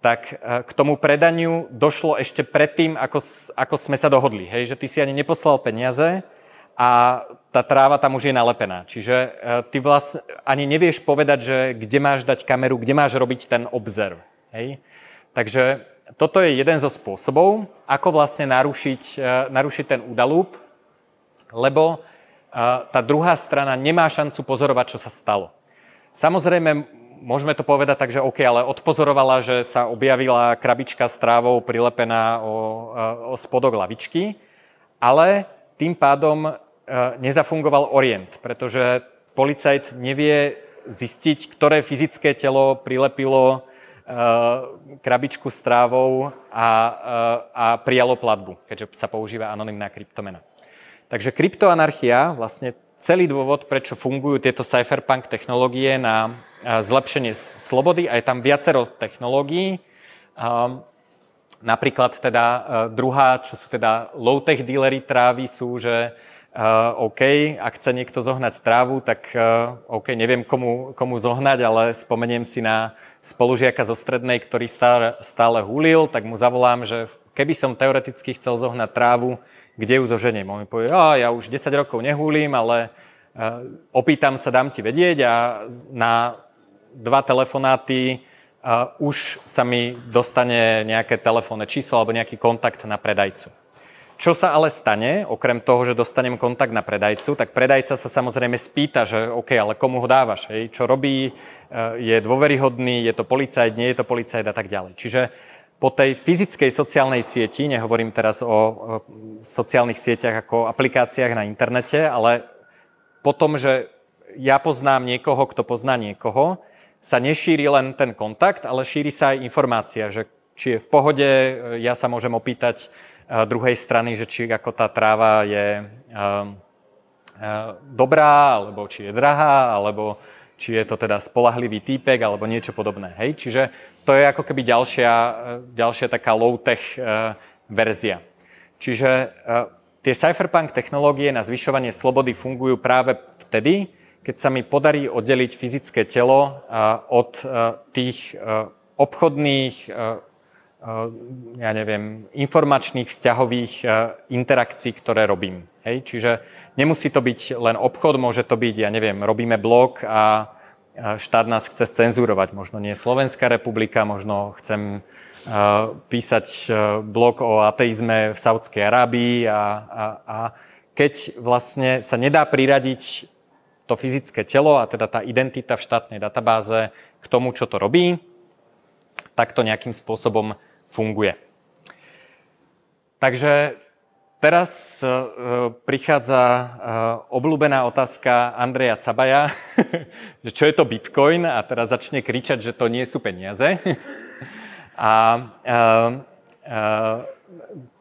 tak k tomu predaniu došlo ešte predtým, ako, ako sme sa dohodli. Hej? Že ty si ani neposlal peniaze, a tá tráva tam už je nalepená. Čiže e, ty vlastne ani nevieš povedať, že kde máš dať kameru, kde máš robiť ten observ. Hej? Takže toto je jeden zo spôsobov, ako vlastne narušiť, e, narušiť ten údalúp, lebo e, tá druhá strana nemá šancu pozorovať, čo sa stalo. Samozrejme, môžeme to povedať tak, že OK, ale odpozorovala, že sa objavila krabička s trávou prilepená o, o spodok lavičky, ale tým pádom nezafungoval orient, pretože policajt nevie zistiť, ktoré fyzické telo prilepilo eh, krabičku s trávou a, eh, a prijalo platbu, keďže sa používa anonimná kryptomena. Takže kryptoanarchia, vlastne celý dôvod, prečo fungujú tieto cypherpunk technológie na zlepšenie slobody a je tam viacero technológií. Napríklad teda druhá, čo sú teda low-tech dealery trávy, sú, že Uh, OK, ak chce niekto zohnať trávu, tak uh, OK, neviem komu, komu zohnať, ale spomeniem si na spolužiaka zo strednej, ktorý stále, stále hulil, tak mu zavolám, že keby som teoreticky chcel zohnať trávu, kde ju zoženiem? On mi povie, ja už 10 rokov nehúlim, ale uh, opýtam sa, dám ti vedieť a na dva telefonáty uh, už sa mi dostane nejaké telefónne číslo alebo nejaký kontakt na predajcu. Čo sa ale stane, okrem toho, že dostanem kontakt na predajcu, tak predajca sa samozrejme spýta, že OK, ale komu ho dávaš, hej? čo robí, e, je dôveryhodný, je to policajt, nie je to policajt a tak ďalej. Čiže po tej fyzickej sociálnej sieti, nehovorím teraz o, o sociálnych sieťach ako aplikáciách na internete, ale po tom, že ja poznám niekoho, kto pozná niekoho, sa nešíri len ten kontakt, ale šíri sa aj informácia, že či je v pohode, ja sa môžem opýtať druhej strany, že či ako tá tráva je uh, uh, dobrá, alebo či je drahá, alebo či je to teda spolahlivý týpek alebo niečo podobné. Hej? Čiže to je ako keby ďalšia, ďalšia taká low-tech verzia. Čiže tie cypherpunk technológie na zvyšovanie slobody fungujú práve vtedy, keď sa mi podarí oddeliť fyzické telo od tých obchodných, ja neviem, informačných, vzťahových interakcií, ktoré robím. Hej? Čiže nemusí to byť len obchod, môže to byť, ja neviem, robíme blog a štát nás chce cenzurovať. Možno nie Slovenská republika, možno chcem písať blog o ateizme v Saudskej Arábii a, a, a keď vlastne sa nedá priradiť to fyzické telo a teda tá identita v štátnej databáze k tomu, čo to robí, tak to nejakým spôsobom funguje. Takže Teraz uh, prichádza uh, obľúbená otázka Andreja Cabaja, že čo je to Bitcoin a teraz začne kričať, že to nie sú peniaze. a uh,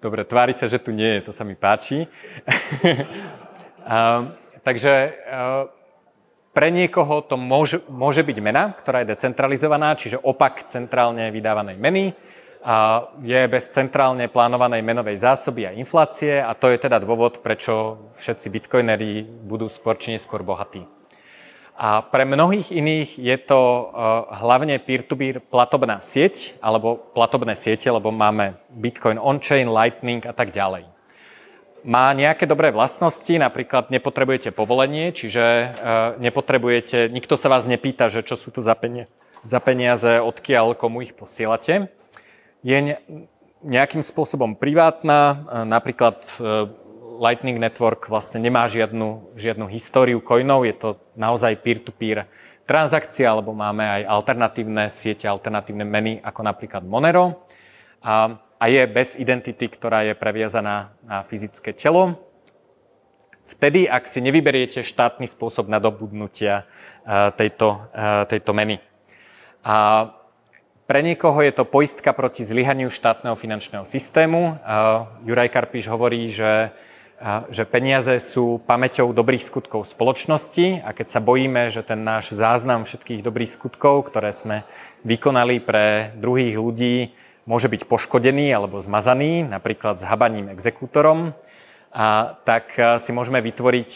dobre, tvári sa, že tu nie je, to sa mi páči. takže pre niekoho to môže, môže byť mena, ktorá je decentralizovaná, čiže opak centrálne vydávanej meny je bez centrálne plánovanej menovej zásoby a inflácie a to je teda dôvod, prečo všetci bitcoineri budú skôr či neskôr bohatí. A pre mnohých iných je to uh, hlavne peer-to-peer platobná sieť alebo platobné siete, lebo máme Bitcoin on-chain, Lightning a tak ďalej. Má nejaké dobré vlastnosti, napríklad nepotrebujete povolenie, čiže uh, nepotrebujete, nikto sa vás nepýta, že čo sú to za za peniaze odkiaľ komu ich posielate je nejakým spôsobom privátna, napríklad e, Lightning Network vlastne nemá žiadnu, žiadnu históriu coinov, je to naozaj peer-to-peer transakcia, alebo máme aj alternatívne siete, alternatívne meny, ako napríklad Monero. A, a je bez identity, ktorá je previazaná na fyzické telo. Vtedy, ak si nevyberiete štátny spôsob nadobudnutia e, tejto, e, tejto meny. A pre niekoho je to poistka proti zlyhaniu štátneho finančného systému. Juraj Karpiš hovorí, že, že peniaze sú pamäťou dobrých skutkov spoločnosti a keď sa bojíme, že ten náš záznam všetkých dobrých skutkov, ktoré sme vykonali pre druhých ľudí, môže byť poškodený alebo zmazaný, napríklad s habaním exekútorom, a tak si môžeme vytvoriť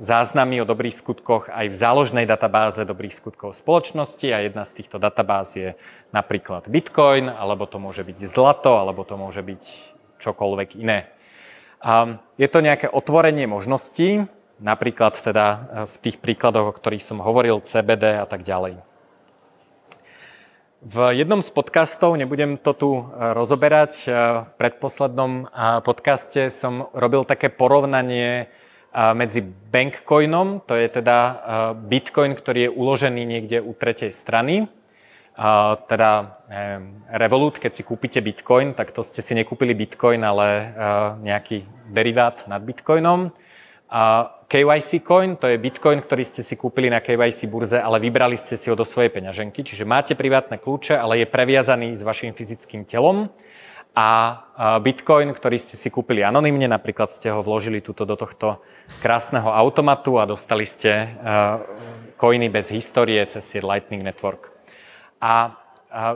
záznamy o dobrých skutkoch aj v záložnej databáze dobrých skutkov spoločnosti a jedna z týchto databáz je napríklad Bitcoin, alebo to môže byť zlato, alebo to môže byť čokoľvek iné. A je to nejaké otvorenie možností, napríklad teda e, v tých príkladoch, o ktorých som hovoril, CBD a tak ďalej. V jednom z podcastov, nebudem to tu e, rozoberať, e, v predposlednom podcaste som robil také porovnanie medzi bankcoinom, to je teda bitcoin, ktorý je uložený niekde u tretej strany, teda Revolut, keď si kúpite bitcoin, tak to ste si nekúpili bitcoin, ale nejaký derivát nad bitcoinom. KYC coin, to je bitcoin, ktorý ste si kúpili na KYC burze, ale vybrali ste si ho do svojej peňaženky, čiže máte privátne kľúče, ale je previazaný s vašim fyzickým telom a Bitcoin, ktorý ste si kúpili anonymne, napríklad ste ho vložili tuto do tohto krásneho automatu a dostali ste coiny bez histórie cez sieť Lightning Network. A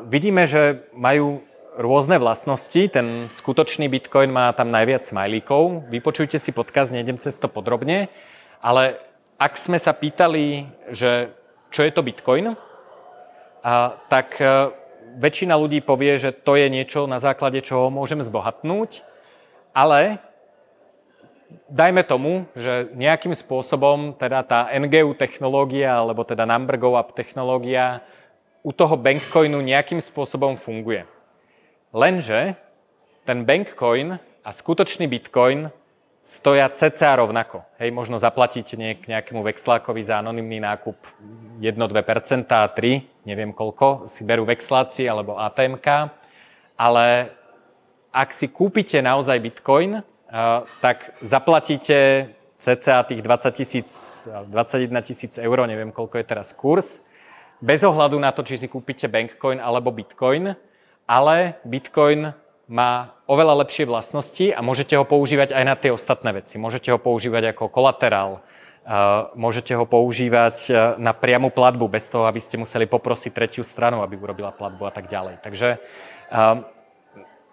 vidíme, že majú rôzne vlastnosti. Ten skutočný Bitcoin má tam najviac smajlíkov. Vypočujte si podcast, nejdem cez to podrobne, ale ak sme sa pýtali, že čo je to Bitcoin, tak väčšina ľudí povie, že to je niečo, na základe čoho môžem zbohatnúť, ale dajme tomu, že nejakým spôsobom teda tá NGU technológia, alebo teda Number Go Up technológia u toho bankcoinu nejakým spôsobom funguje. Lenže ten bankcoin a skutočný bitcoin stoja cca rovnako. Hej, možno zaplatíte nejak, nejakému vexlákovi za anonimný nákup 1-2%, 3, neviem koľko, si berú vexláci alebo ATMK, ale ak si kúpite naozaj Bitcoin, tak zaplatíte cca tých 20 tisíc, 21 tisíc eur, neviem koľko je teraz kurz, bez ohľadu na to, či si kúpite Bankcoin alebo Bitcoin, ale Bitcoin má oveľa lepšie vlastnosti a môžete ho používať aj na tie ostatné veci. Môžete ho používať ako kolaterál, môžete ho používať na priamu platbu bez toho, aby ste museli poprosiť tretiu stranu, aby urobila platbu a tak ďalej. Takže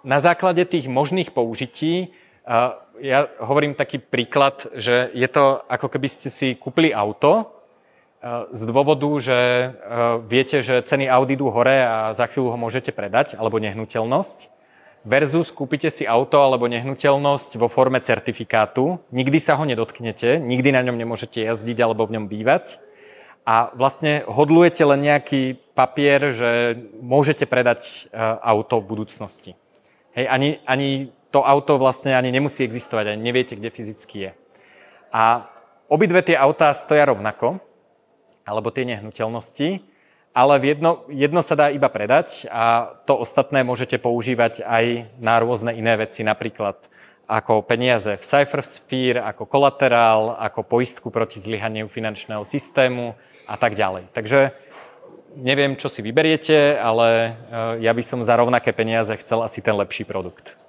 na základe tých možných použití ja hovorím taký príklad, že je to ako keby ste si kúpili auto z dôvodu, že viete, že ceny Audi idú hore a za chvíľu ho môžete predať, alebo nehnuteľnosť versus kúpite si auto alebo nehnuteľnosť vo forme certifikátu. Nikdy sa ho nedotknete, nikdy na ňom nemôžete jazdiť alebo v ňom bývať. A vlastne hodlujete len nejaký papier, že môžete predať e, auto v budúcnosti. Hej, ani, ani to auto vlastne ani nemusí existovať, ani neviete, kde fyzicky je. A obidve tie autá stoja rovnako, alebo tie nehnuteľnosti, ale jedno, jedno sa dá iba predať a to ostatné môžete používať aj na rôzne iné veci, napríklad ako peniaze v Cyphersphere, ako kolaterál, ako poistku proti zlyhaniu finančného systému a tak ďalej. Takže neviem, čo si vyberiete, ale eh, ja by som za rovnaké peniaze chcel asi ten lepší produkt.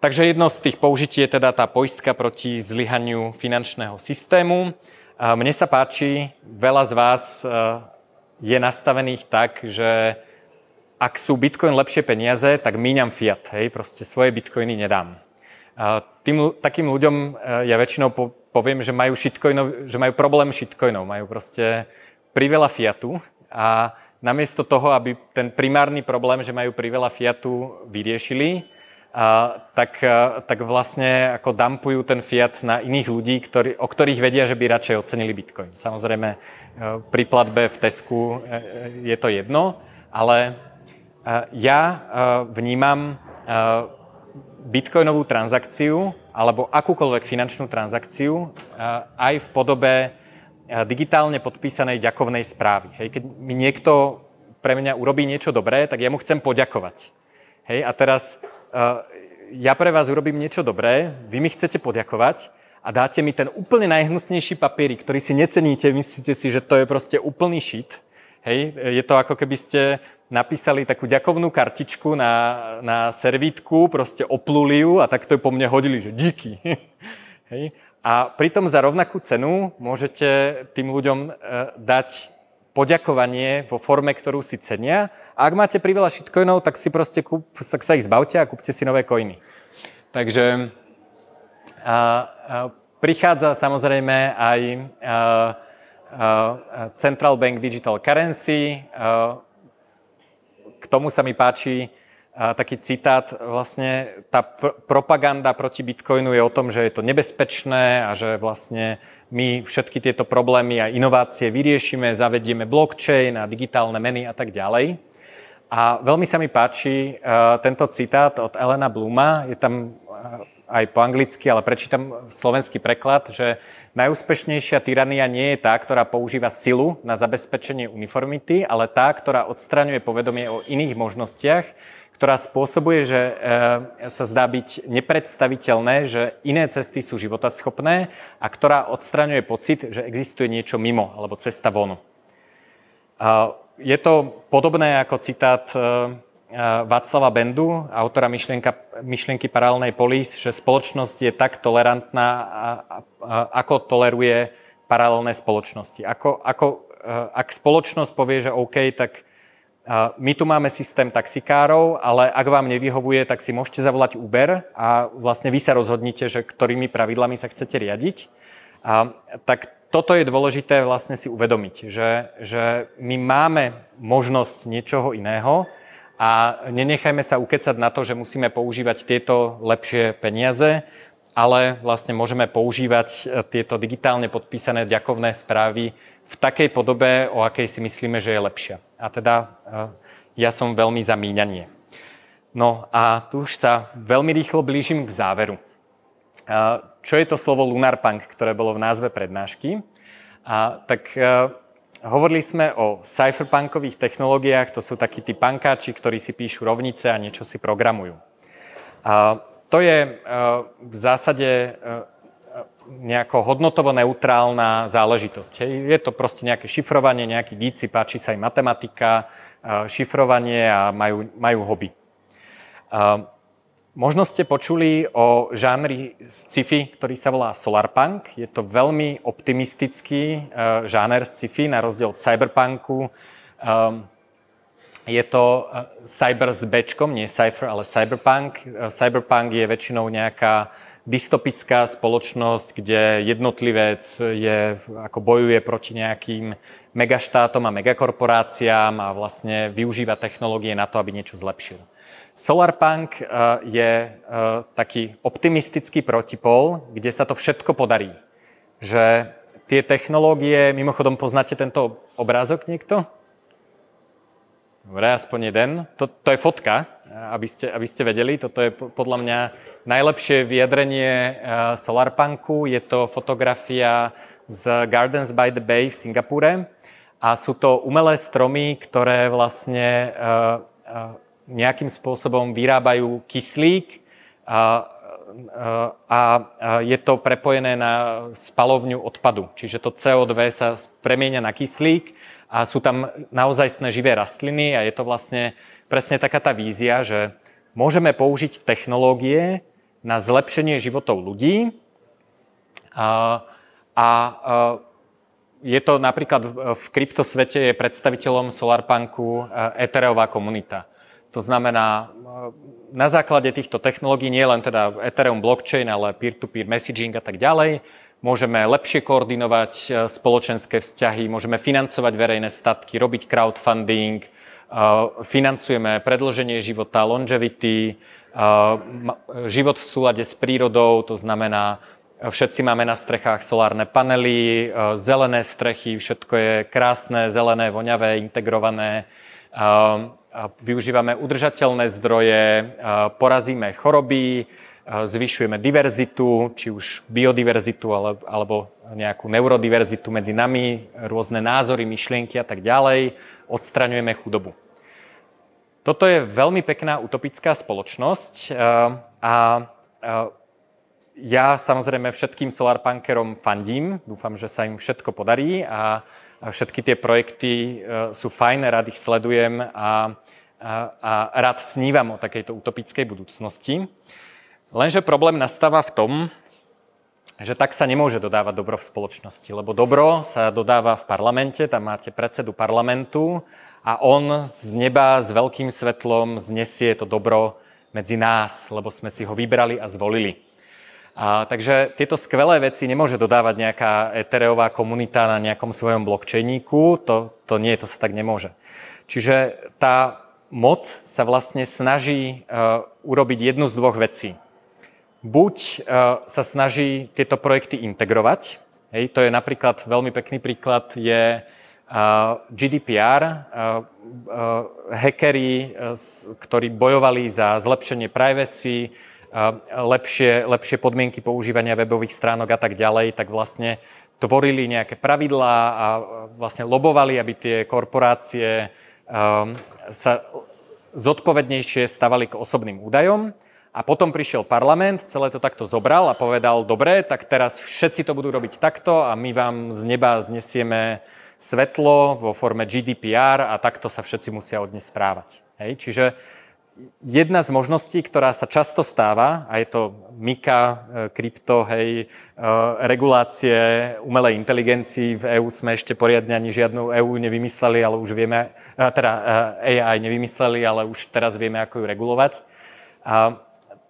Takže jedno z tých použití je teda tá poistka proti zlyhaniu finančného systému. Mne sa páči, veľa z vás e, je nastavených tak, že ak sú bitcoin lepšie peniaze, tak míňam fiat, hej, proste svoje bitcoiny nedám. Tým, takým ľuďom e, ja väčšinou poviem, že majú, že majú problém shitcoinov, majú proste priveľa fiatu a namiesto toho, aby ten primárny problém, že majú priveľa fiatu, vyriešili, tak, tak vlastne ako dampujú ten fiat na iných ľudí, ktorí, o ktorých vedia, že by radšej ocenili Bitcoin. Samozrejme, e, pri platbe v Tesku e, e, je to jedno, ale ja vnímam bitcoinovú transakciu alebo akúkoľvek finančnú transakciu aj v podobe digitálne podpísanej ďakovnej správy. Hej, keď mi niekto pre mňa urobí niečo dobré, tak ja mu chcem poďakovať. Hej, a teraz ja pre vás urobím niečo dobré, vy mi chcete poďakovať a dáte mi ten úplne najhnusnejší papierik, ktorý si neceníte, myslíte si, že to je proste úplný šit. Hej, je to ako keby ste napísali takú ďakovnú kartičku na, na servítku, proste opluli ju a tak to po mne hodili, že díky. Hej. A pritom za rovnakú cenu môžete tým ľuďom e, dať poďakovanie vo forme, ktorú si cenia. A ak máte priveľa shitcoinov, tak si proste kúp, tak sa ich zbavte a kúpte si nové coiny. Takže a, a, prichádza samozrejme aj a, a, Central Bank Digital Currency. A, k tomu sa mi páči a, taký citát, vlastne tá pr- propaganda proti Bitcoinu je o tom, že je to nebezpečné a že vlastne my všetky tieto problémy a inovácie vyriešime, zavedieme blockchain a digitálne meny a tak ďalej. A veľmi sa mi páči uh, tento citát od Elena Bluma, je tam uh, aj po anglicky, ale prečítam slovenský preklad, že najúspešnejšia tyrania nie je tá, ktorá používa silu na zabezpečenie uniformity, ale tá, ktorá odstraňuje povedomie o iných možnostiach, ktorá spôsobuje, že e, sa zdá byť nepredstaviteľné, že iné cesty sú životaschopné a ktorá odstraňuje pocit, že existuje niečo mimo alebo cesta von. Je to podobné ako citát e, e, Václava Bendu, autora myšlienka, myšlienky paralelnej polis, že spoločnosť je tak tolerantná, ako toleruje paralelné spoločnosti. Ako, ako, ak spoločnosť povie, že OK, tak my tu máme systém taxikárov, ale ak vám nevyhovuje, tak si môžete zavolať Uber a vlastne vy sa rozhodnite, že ktorými pravidlami sa chcete riadiť. A, tak toto je dôležité vlastne si uvedomiť, že, že my máme možnosť niečoho iného a nenechajme sa ukecať na to, že musíme používať tieto lepšie peniaze, ale vlastne môžeme používať e, tieto digitálne podpísané ďakovné správy v takej podobe, o akej si myslíme, že je lepšia. A teda eh, ja som veľmi za míňanie. No a tu už sa veľmi rýchlo blížim k záveru. Eh, čo je to slovo Lunar Punk, ktoré bolo v názve prednášky? A, tak eh, hovorili sme o cypherpunkových technológiách, to sú takí tí pankáči, ktorí si píšu rovnice a niečo si programujú. A to je v zásade nejako hodnotovo neutrálna záležitosť. Hej. Je to proste nejaké šifrovanie, nejaký díci, páči sa im matematika, šifrovanie a majú, majú hobby. Možno ste počuli o žánri sci-fi, ktorý sa volá solarpunk. Je to veľmi optimistický žáner sci-fi, na rozdiel od cyberpunku. Je to cyber s bečkom, nie cypher, ale cyberpunk. Cyberpunk je väčšinou nejaká dystopická spoločnosť, kde jednotlivec je, ako bojuje proti nejakým megaštátom a megakorporáciám a vlastne využíva technológie na to, aby niečo zlepšil. Solarpunk eh, je eh, taký optimistický protipol, kde sa to všetko podarí. Že tie technológie, mimochodom poznáte tento obrázok niekto? Dobre, aspoň jeden. To, to je fotka, aby ste, aby ste vedeli. Toto je podľa mňa najlepšie vyjadrenie uh, Solarpunku. Je to fotografia z Gardens by the Bay v Singapúre a sú to umelé stromy, ktoré vlastne uh, uh, nejakým spôsobom vyrábajú kyslík a je to prepojené na spalovňu odpadu. Čiže to CO2 sa premieňa na kyslík a sú tam naozajstné živé rastliny a je to vlastne presne taká tá vízia, že môžeme použiť technológie na zlepšenie životov ľudí a, a, je to napríklad v kryptosvete je predstaviteľom Solarpunku Ethereová komunita. To znamená, na základe týchto technológií, nie len teda Ethereum blockchain, ale peer-to-peer messaging a tak ďalej, môžeme lepšie koordinovať e, spoločenské vzťahy, môžeme financovať verejné statky, robiť crowdfunding, e, financujeme predlženie života, longevity, e, život v súlade s prírodou, to znamená, všetci máme na strechách solárne panely, zelené strechy, všetko je krásne, zelené, voňavé, integrované využívame udržateľné zdroje, porazíme choroby, zvyšujeme diverzitu, či už biodiverzitu alebo nejakú neurodiverzitu medzi nami, rôzne názory, myšlienky a tak ďalej, odstraňujeme chudobu. Toto je veľmi pekná utopická spoločnosť a ja samozrejme všetkým solarpunkerom fandím, dúfam, že sa im všetko podarí a Všetky tie projekty e, sú fajn, rád ich sledujem a, a, a rád snívam o takejto utopickej budúcnosti. Lenže problém nastáva v tom, že tak sa nemôže dodávať dobro v spoločnosti, lebo dobro sa dodáva v parlamente, tam máte predsedu parlamentu a on z neba s veľkým svetlom znesie to dobro medzi nás, lebo sme si ho vybrali a zvolili. A, takže tieto skvelé veci nemôže dodávať nejaká Ethereová komunita na nejakom svojom blockchainíku, to, to nie, to sa tak nemôže. Čiže tá moc sa vlastne snaží uh, urobiť jednu z dvoch vecí. Buď uh, sa snaží tieto projekty integrovať, hej, to je napríklad veľmi pekný príklad, je uh, GDPR, uh, uh, hackery, uh, ktorí bojovali za zlepšenie privacy, lepšie, lepšie podmienky používania webových stránok a tak ďalej, tak vlastne tvorili nejaké pravidlá a vlastne lobovali, aby tie korporácie sa zodpovednejšie stavali k osobným údajom. A potom prišiel parlament, celé to takto zobral a povedal, dobre, tak teraz všetci to budú robiť takto a my vám z neba znesieme svetlo vo forme GDPR a takto sa všetci musia od dnes správať. Hej? Čiže jedna z možností, ktorá sa často stáva, a je to Mika, e, krypto, hej, e, regulácie umelej inteligencii. V EÚ sme ešte poriadne ani žiadnu EÚ nevymysleli, ale už vieme, e, teda AI nevymysleli, ale už teraz vieme, ako ju regulovať. A,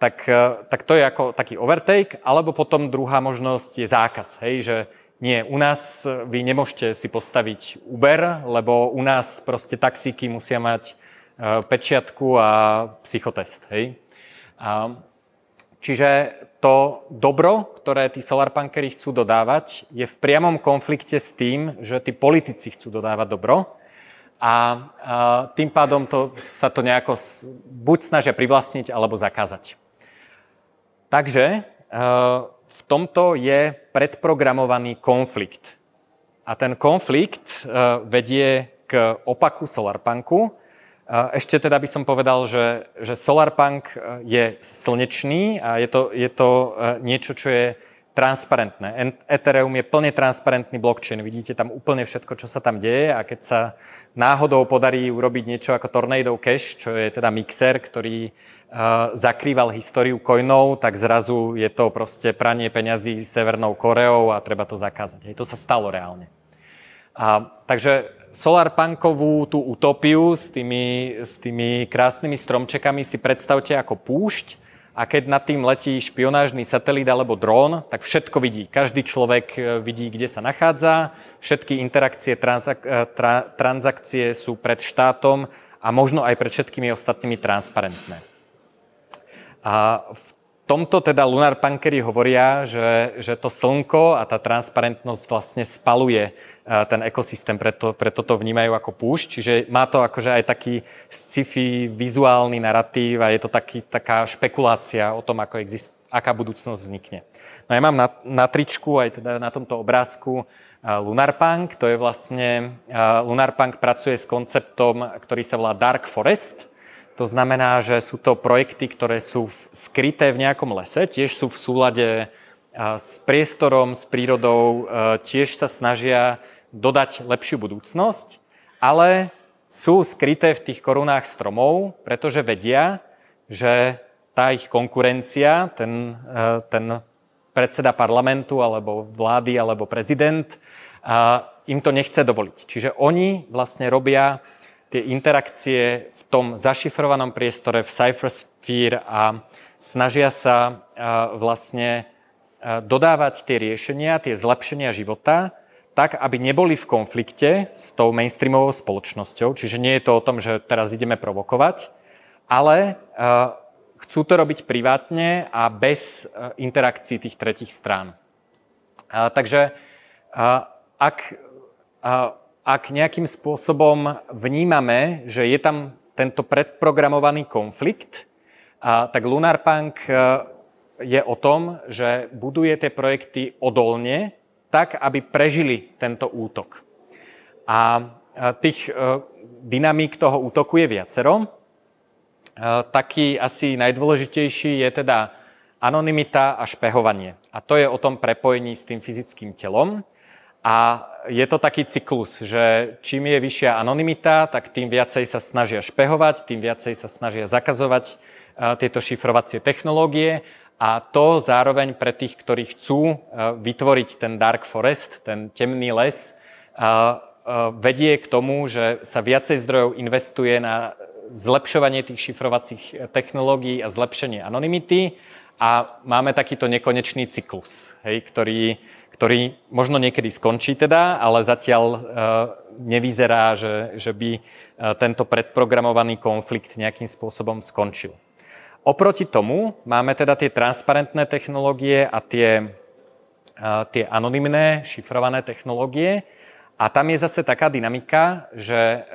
tak, tak to je ako taký overtake, alebo potom druhá možnosť je zákaz, hej, že nie, u nás vy nemôžete si postaviť Uber, lebo u nás proste taxíky musia mať Eh, pečiatku a psychotest. Hej? Čiže to dobro, ktoré tí solarpunkery chcú dodávať, je v priamom konflikte s tým, že tí politici chcú dodávať dobro a, tým pádom to, sa to nejako buď snažia privlastniť, alebo zakázať. Takže eh, v tomto je predprogramovaný konflikt. a ten konflikt vedie k opaku Solarpunku. Ešte teda by som povedal, že, že Solarpunk je slnečný a je to, je to niečo, čo je transparentné. Ethereum je plne transparentný blockchain. Vidíte tam úplne všetko, čo sa tam deje a keď sa náhodou podarí urobiť niečo ako Tornado Cash, čo je teda mixer, ktorý uh, zakrýval históriu coinov, tak zrazu je to proste pranie peňazí Severnou Koreou a treba to zakázať. Hej, to sa stalo reálne. A, takže Solarpunkovú tú utopiu s tými, s tými krásnymi stromčekami si predstavte ako púšť, a keď nad tým letí špionážny satelit alebo dron, tak všetko vidí. Každý človek e, vidí, kde sa nachádza, všetky interakcie, transak- e, tra- transakcie sú pred štátom a možno aj pred všetkými ostatnými transparentné. A v tomto teda Lunar Punkery hovoria, že, že to slnko a tá transparentnosť vlastne spaluje e, ten ekosystém, preto, preto to vnímajú ako púšť. Čiže má to akože aj taký sci-fi vizuálny narratív a je to taký, taká špekulácia o tom, ako exist, aká budúcnosť vznikne. No ja mám na, na tričku aj teda na tomto obrázku e, Lunarpunk, to je vlastne, e, Lunarpunk pracuje s konceptom, ktorý sa volá Dark Forest, to znamená, že sú to projekty, ktoré sú skryté v nejakom lese, tiež sú v súlade s priestorom, s prírodou, tiež sa snažia dodať lepšiu budúcnosť, ale sú skryté v tých korunách stromov, pretože vedia, že tá ich konkurencia, ten, ten predseda parlamentu alebo vlády alebo prezident, im to nechce dovoliť. Čiže oni vlastne robia tie interakcie v tom zašifrovanom priestore v Cyphersphere a snažia sa vlastne dodávať tie riešenia, tie zlepšenia života, tak, aby neboli v konflikte s tou mainstreamovou spoločnosťou. Čiže nie je to o tom, že teraz ideme provokovať, ale chcú to robiť privátne a bez interakcií tých tretich strán. Takže ak, ak nejakým spôsobom vnímame, že je tam tento predprogramovaný konflikt, a, tak Lunarpunk e, je o tom, že buduje tie projekty odolne, tak, aby prežili tento útok. A e, tých e, dynamík toho útoku je viacero. Taký asi najdôležitejší je teda anonymita a špehovanie. A to je o tom prepojení s tým fyzickým telom. A je to taký cyklus, že čím je vyššia anonymita, tak tým viacej sa snažia špehovať, tým viacej sa snažia zakazovať tieto šifrovacie technológie. A to zároveň pre tých, ktorí chcú vytvoriť ten dark forest, ten temný les, vedie k tomu, že sa viacej zdrojov investuje na zlepšovanie tých šifrovacích technológií a zlepšenie anonymity a máme takýto nekonečný cyklus, hej, ktorý, ktorý možno niekedy skončí teda, ale zatiaľ uh, nevyzerá, že, že by uh, tento predprogramovaný konflikt nejakým spôsobom skončil. Oproti tomu máme teda tie transparentné technológie a tie, uh, tie anonymné šifrované technológie. A tam je zase taká dynamika, že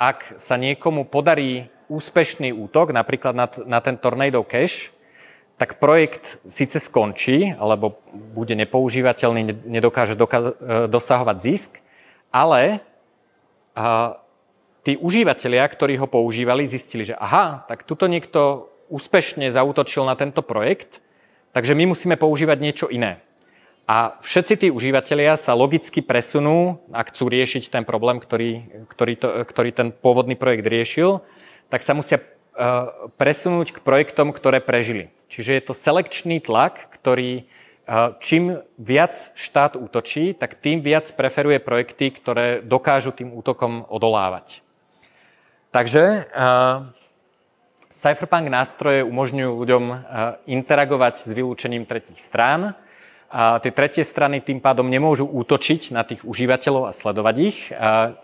ak sa niekomu podarí úspešný útok, napríklad na, na ten Tornado Cache, tak projekt síce skončí, alebo bude nepoužívateľný, nedokáže doka- e, dosahovať zisk, ale a, tí užívateľia, ktorí ho používali, zistili, že aha, tak tuto niekto úspešne zautočil na tento projekt, takže my musíme používať niečo iné. A všetci tí užívateľia sa logicky presunú, ak chcú riešiť ten problém, ktorý, ktorý, to, ktorý ten pôvodný projekt riešil, tak sa musia presunúť k projektom, ktoré prežili. Čiže je to selekčný tlak, ktorý eh, čím viac štát útočí, tak tým viac preferuje projekty, ktoré dokážu tým útokom odolávať. Takže uh, Cypherpunk nástroje umožňujú ľuďom interagovať s vylúčením tretich strán. A tie tretie strany tým pádom nemôžu útočiť na tých užívateľov a sledovať ich, uh,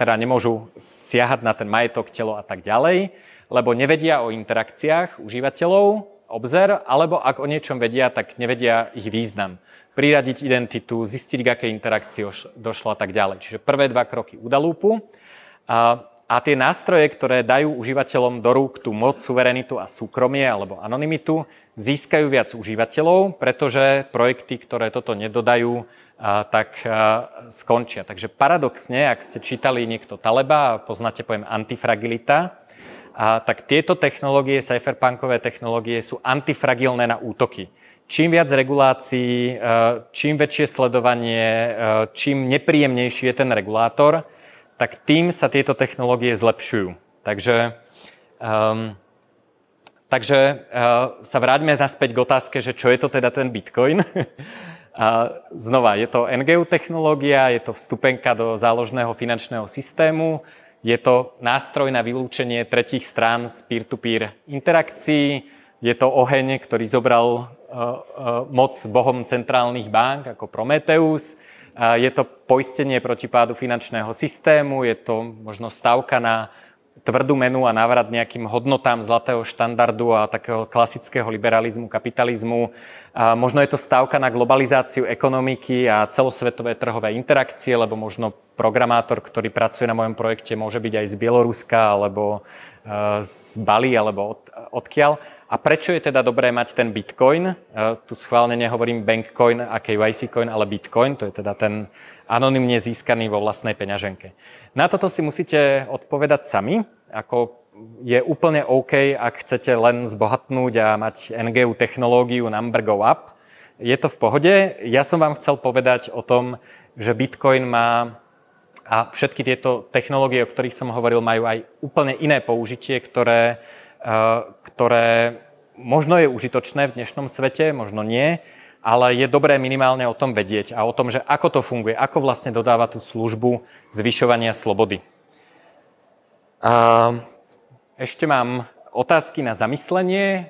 teda nemôžu siahať na ten majetok, telo a tak ďalej lebo nevedia o interakciách užívateľov, obzer, alebo ak o niečom vedia, tak nevedia ich význam. Priradiť identitu, zistiť, k akej interakcii došlo a tak ďalej. Čiže prvé dva kroky udalúpu. A, a tie nástroje, ktoré dajú užívateľom do rúk tú moc, suverenitu a súkromie alebo anonymitu, získajú viac užívateľov, pretože projekty, ktoré toto nedodajú, tak skončia. Takže paradoxne, ak ste čítali niekto Taleba a poznáte pojem antifragilita, a tak tieto technológie, cypherpunkové technológie sú antifragilné na útoky. Čím viac regulácií, čím väčšie sledovanie, čím nepríjemnejší je ten regulátor, tak tým sa tieto technológie zlepšujú. Takže, um, takže uh, sa vráťme naspäť k otázke, že čo je to teda ten Bitcoin. A znova, je to NGU technológia, je to vstupenka do záložného finančného systému, je to nástroj na vylúčenie tretích strán z peer-to-peer interakcií, je to oheň, ktorý zobral uh, uh, moc bohom centrálnych bank ako Prometheus, uh, je to poistenie proti pádu finančného systému, je to možno stavka na tvrdú menu a návrat nejakým hodnotám zlatého štandardu a takého klasického liberalizmu, kapitalizmu. A možno je to stávka na globalizáciu ekonomiky a celosvetové trhové interakcie, lebo možno programátor, ktorý pracuje na mojom projekte, môže byť aj z Bieloruska alebo e, z Bali alebo od, odkiaľ. A prečo je teda dobré mať ten Bitcoin? E, tu schválne nehovorím Bankcoin a KYC coin, ale Bitcoin, to je teda ten anonymne získaný vo vlastnej peňaženke. Na toto si musíte odpovedať sami ako je úplne OK, ak chcete len zbohatnúť a mať NGU technológiu number go up. Je to v pohode. Ja som vám chcel povedať o tom, že Bitcoin má a všetky tieto technológie, o ktorých som hovoril, majú aj úplne iné použitie, ktoré, e, ktoré možno je užitočné v dnešnom svete, možno nie, ale je dobré minimálne o tom vedieť a o tom, že ako to funguje, ako vlastne dodáva tú službu zvyšovania slobody. A ešte mám otázky na zamyslenie.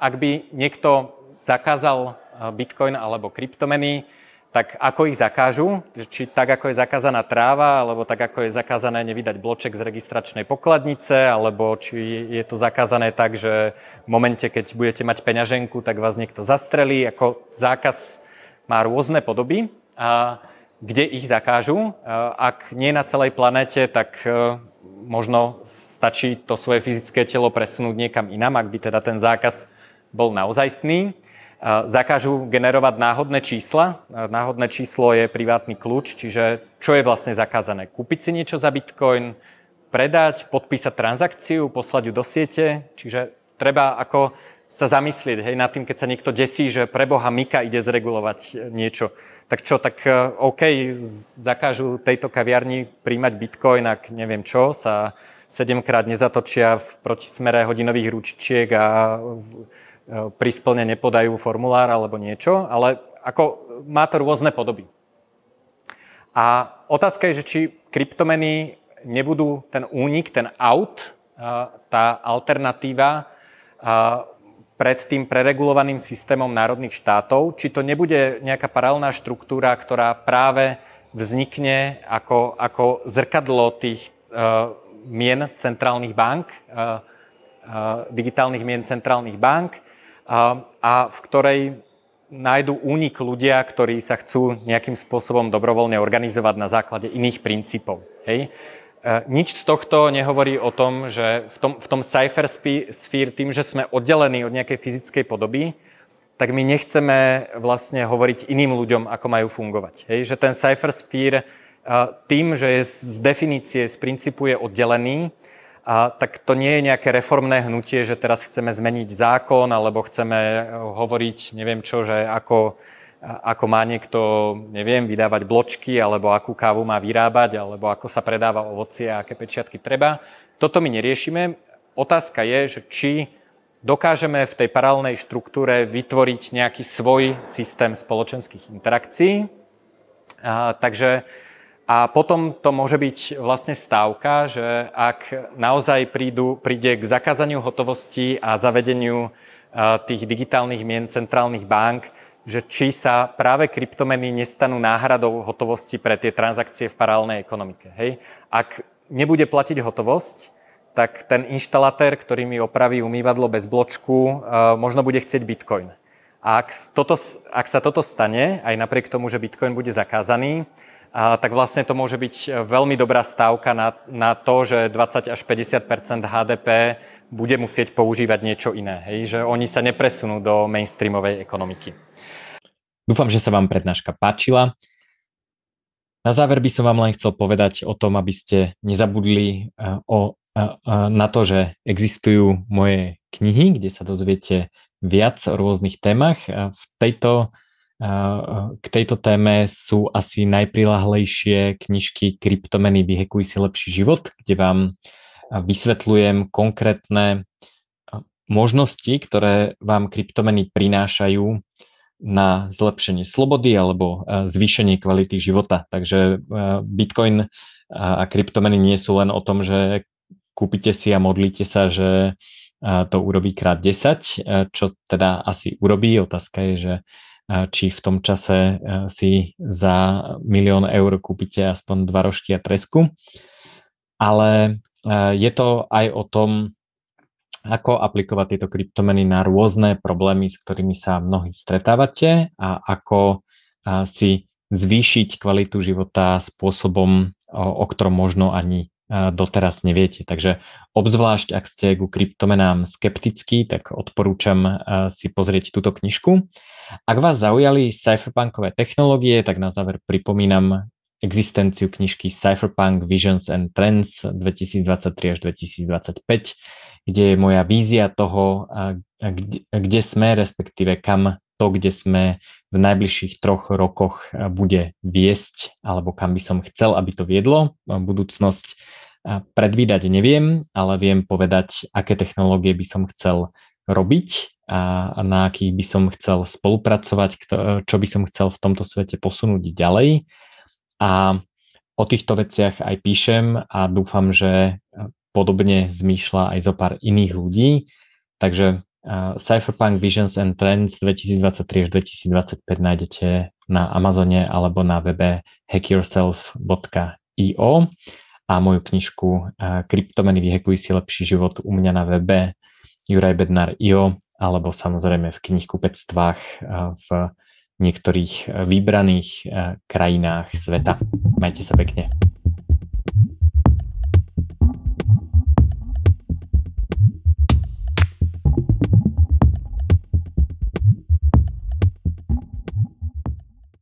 Ak by niekto zakázal bitcoin alebo kryptomeny, tak ako ich zakážu? Či tak, ako je zakázaná tráva, alebo tak, ako je zakázané nevydať bloček z registračnej pokladnice, alebo či je to zakázané tak, že v momente, keď budete mať peňaženku, tak vás niekto zastrelí. Ako zákaz má rôzne podoby. A kde ich zakážu? Ak nie na celej planete, tak možno stačí to svoje fyzické telo presunúť niekam inam, ak by teda ten zákaz bol naozajstný. Zakážu generovať náhodné čísla. Náhodné číslo je privátny kľúč, čiže čo je vlastne zakázané? Kúpiť si niečo za bitcoin, predať, podpísať transakciu, poslať ju do siete. Čiže treba ako sa zamyslieť hej, nad tým, keď sa niekto desí, že pre Boha Mika ide zregulovať niečo. Tak čo, tak e, OK, zakážu tejto kaviarni príjmať bitcoin, ak neviem čo, sa sedemkrát nezatočia v protismere hodinových ručičiek a e, pri splne nepodajú formulár alebo niečo, ale ako má to rôzne podoby. A otázka je, že či kryptomeny nebudú ten únik, ten out, e, tá alternatíva pred tým preregulovaným systémom národných štátov, či to nebude nejaká paralelná štruktúra, ktorá práve vznikne ako, ako zrkadlo tých mien centrálnych bank, uh, digitálnych mien centrálnych bank a v ktorej nájdu únik ľudia, ktorí sa chcú nejakým spôsobom dobrovoľne organizovať na základe iných princípov. Hej? E, nič z tohto nehovorí o tom, že v tom, v tom cypher tým, že sme oddelení od nejakej fyzickej podoby, tak my nechceme vlastne hovoriť iným ľuďom, ako majú fungovať. Hej? Že ten cypher sphere tým, že je z definície, z princípu je oddelený, a tak to nie je nejaké reformné hnutie, že teraz chceme zmeniť zákon alebo chceme hovoriť, neviem čo, že ako ako má niekto, neviem, vydávať bločky, alebo akú kávu má vyrábať, alebo ako sa predáva ovocie a aké pečiatky treba. Toto my neriešime. Otázka je, že či dokážeme v tej paralelnej štruktúre vytvoriť nejaký svoj systém spoločenských interakcií. A, takže a potom to môže byť vlastne stávka, že ak naozaj prídu, príde k zakázaniu hotovosti a zavedeniu tých digitálnych mien centrálnych bank, že či sa práve kryptomeny nestanú náhradou hotovosti pre tie transakcie v paralelnej ekonomike. Hej? Ak nebude platiť hotovosť, tak ten inštalatér, ktorý mi opraví umývadlo bez bločku, uh, možno bude chcieť bitcoin. A ak, toto, ak sa toto stane, aj napriek tomu, že bitcoin bude zakázaný, tak vlastne to môže byť veľmi dobrá stávka na, na to, že 20 až 50% HDP bude musieť používať niečo iné. Hej? Že oni sa nepresunú do mainstreamovej ekonomiky. Dúfam, že sa vám prednáška páčila. Na záver by som vám len chcel povedať o tom, aby ste nezabudli o, na to, že existujú moje knihy, kde sa dozviete viac o rôznych témach. V tejto k tejto téme sú asi najprilahlejšie knižky Kryptomeny vyhekuj si lepší život, kde vám vysvetľujem konkrétne možnosti, ktoré vám kryptomeny prinášajú na zlepšenie slobody alebo zvýšenie kvality života. Takže Bitcoin a kryptomeny nie sú len o tom, že kúpite si a modlíte sa, že to urobí krát 10, čo teda asi urobí. Otázka je, že či v tom čase si za milión eur kúpite aspoň dva rožky a tresku. Ale je to aj o tom, ako aplikovať tieto kryptomeny na rôzne problémy, s ktorými sa mnohí stretávate a ako si zvýšiť kvalitu života spôsobom, o ktorom možno ani doteraz neviete. Takže obzvlášť, ak ste ku kryptomenám skeptickí, tak odporúčam si pozrieť túto knižku. Ak vás zaujali cypherpunkové technológie, tak na záver pripomínam existenciu knižky Cypherpunk Visions and Trends 2023 až 2025, kde je moja vízia toho, kde, kde sme, respektíve kam to, kde sme v najbližších troch rokoch bude viesť, alebo kam by som chcel, aby to viedlo. Budúcnosť predvídať neviem, ale viem povedať, aké technológie by som chcel robiť a na akých by som chcel spolupracovať, čo by som chcel v tomto svete posunúť ďalej. A o týchto veciach aj píšem a dúfam, že podobne zmýšľa aj zo pár iných ľudí. Takže Cypherpunk Visions and Trends 2023 až 2025 nájdete na Amazone alebo na webe hackyourself.io a moju knižku Kryptomeny vyhekuj si lepší život u mňa na webe jurajbednar.io alebo samozrejme v knihkupectvách v niektorých vybraných krajinách sveta. Majte sa pekne.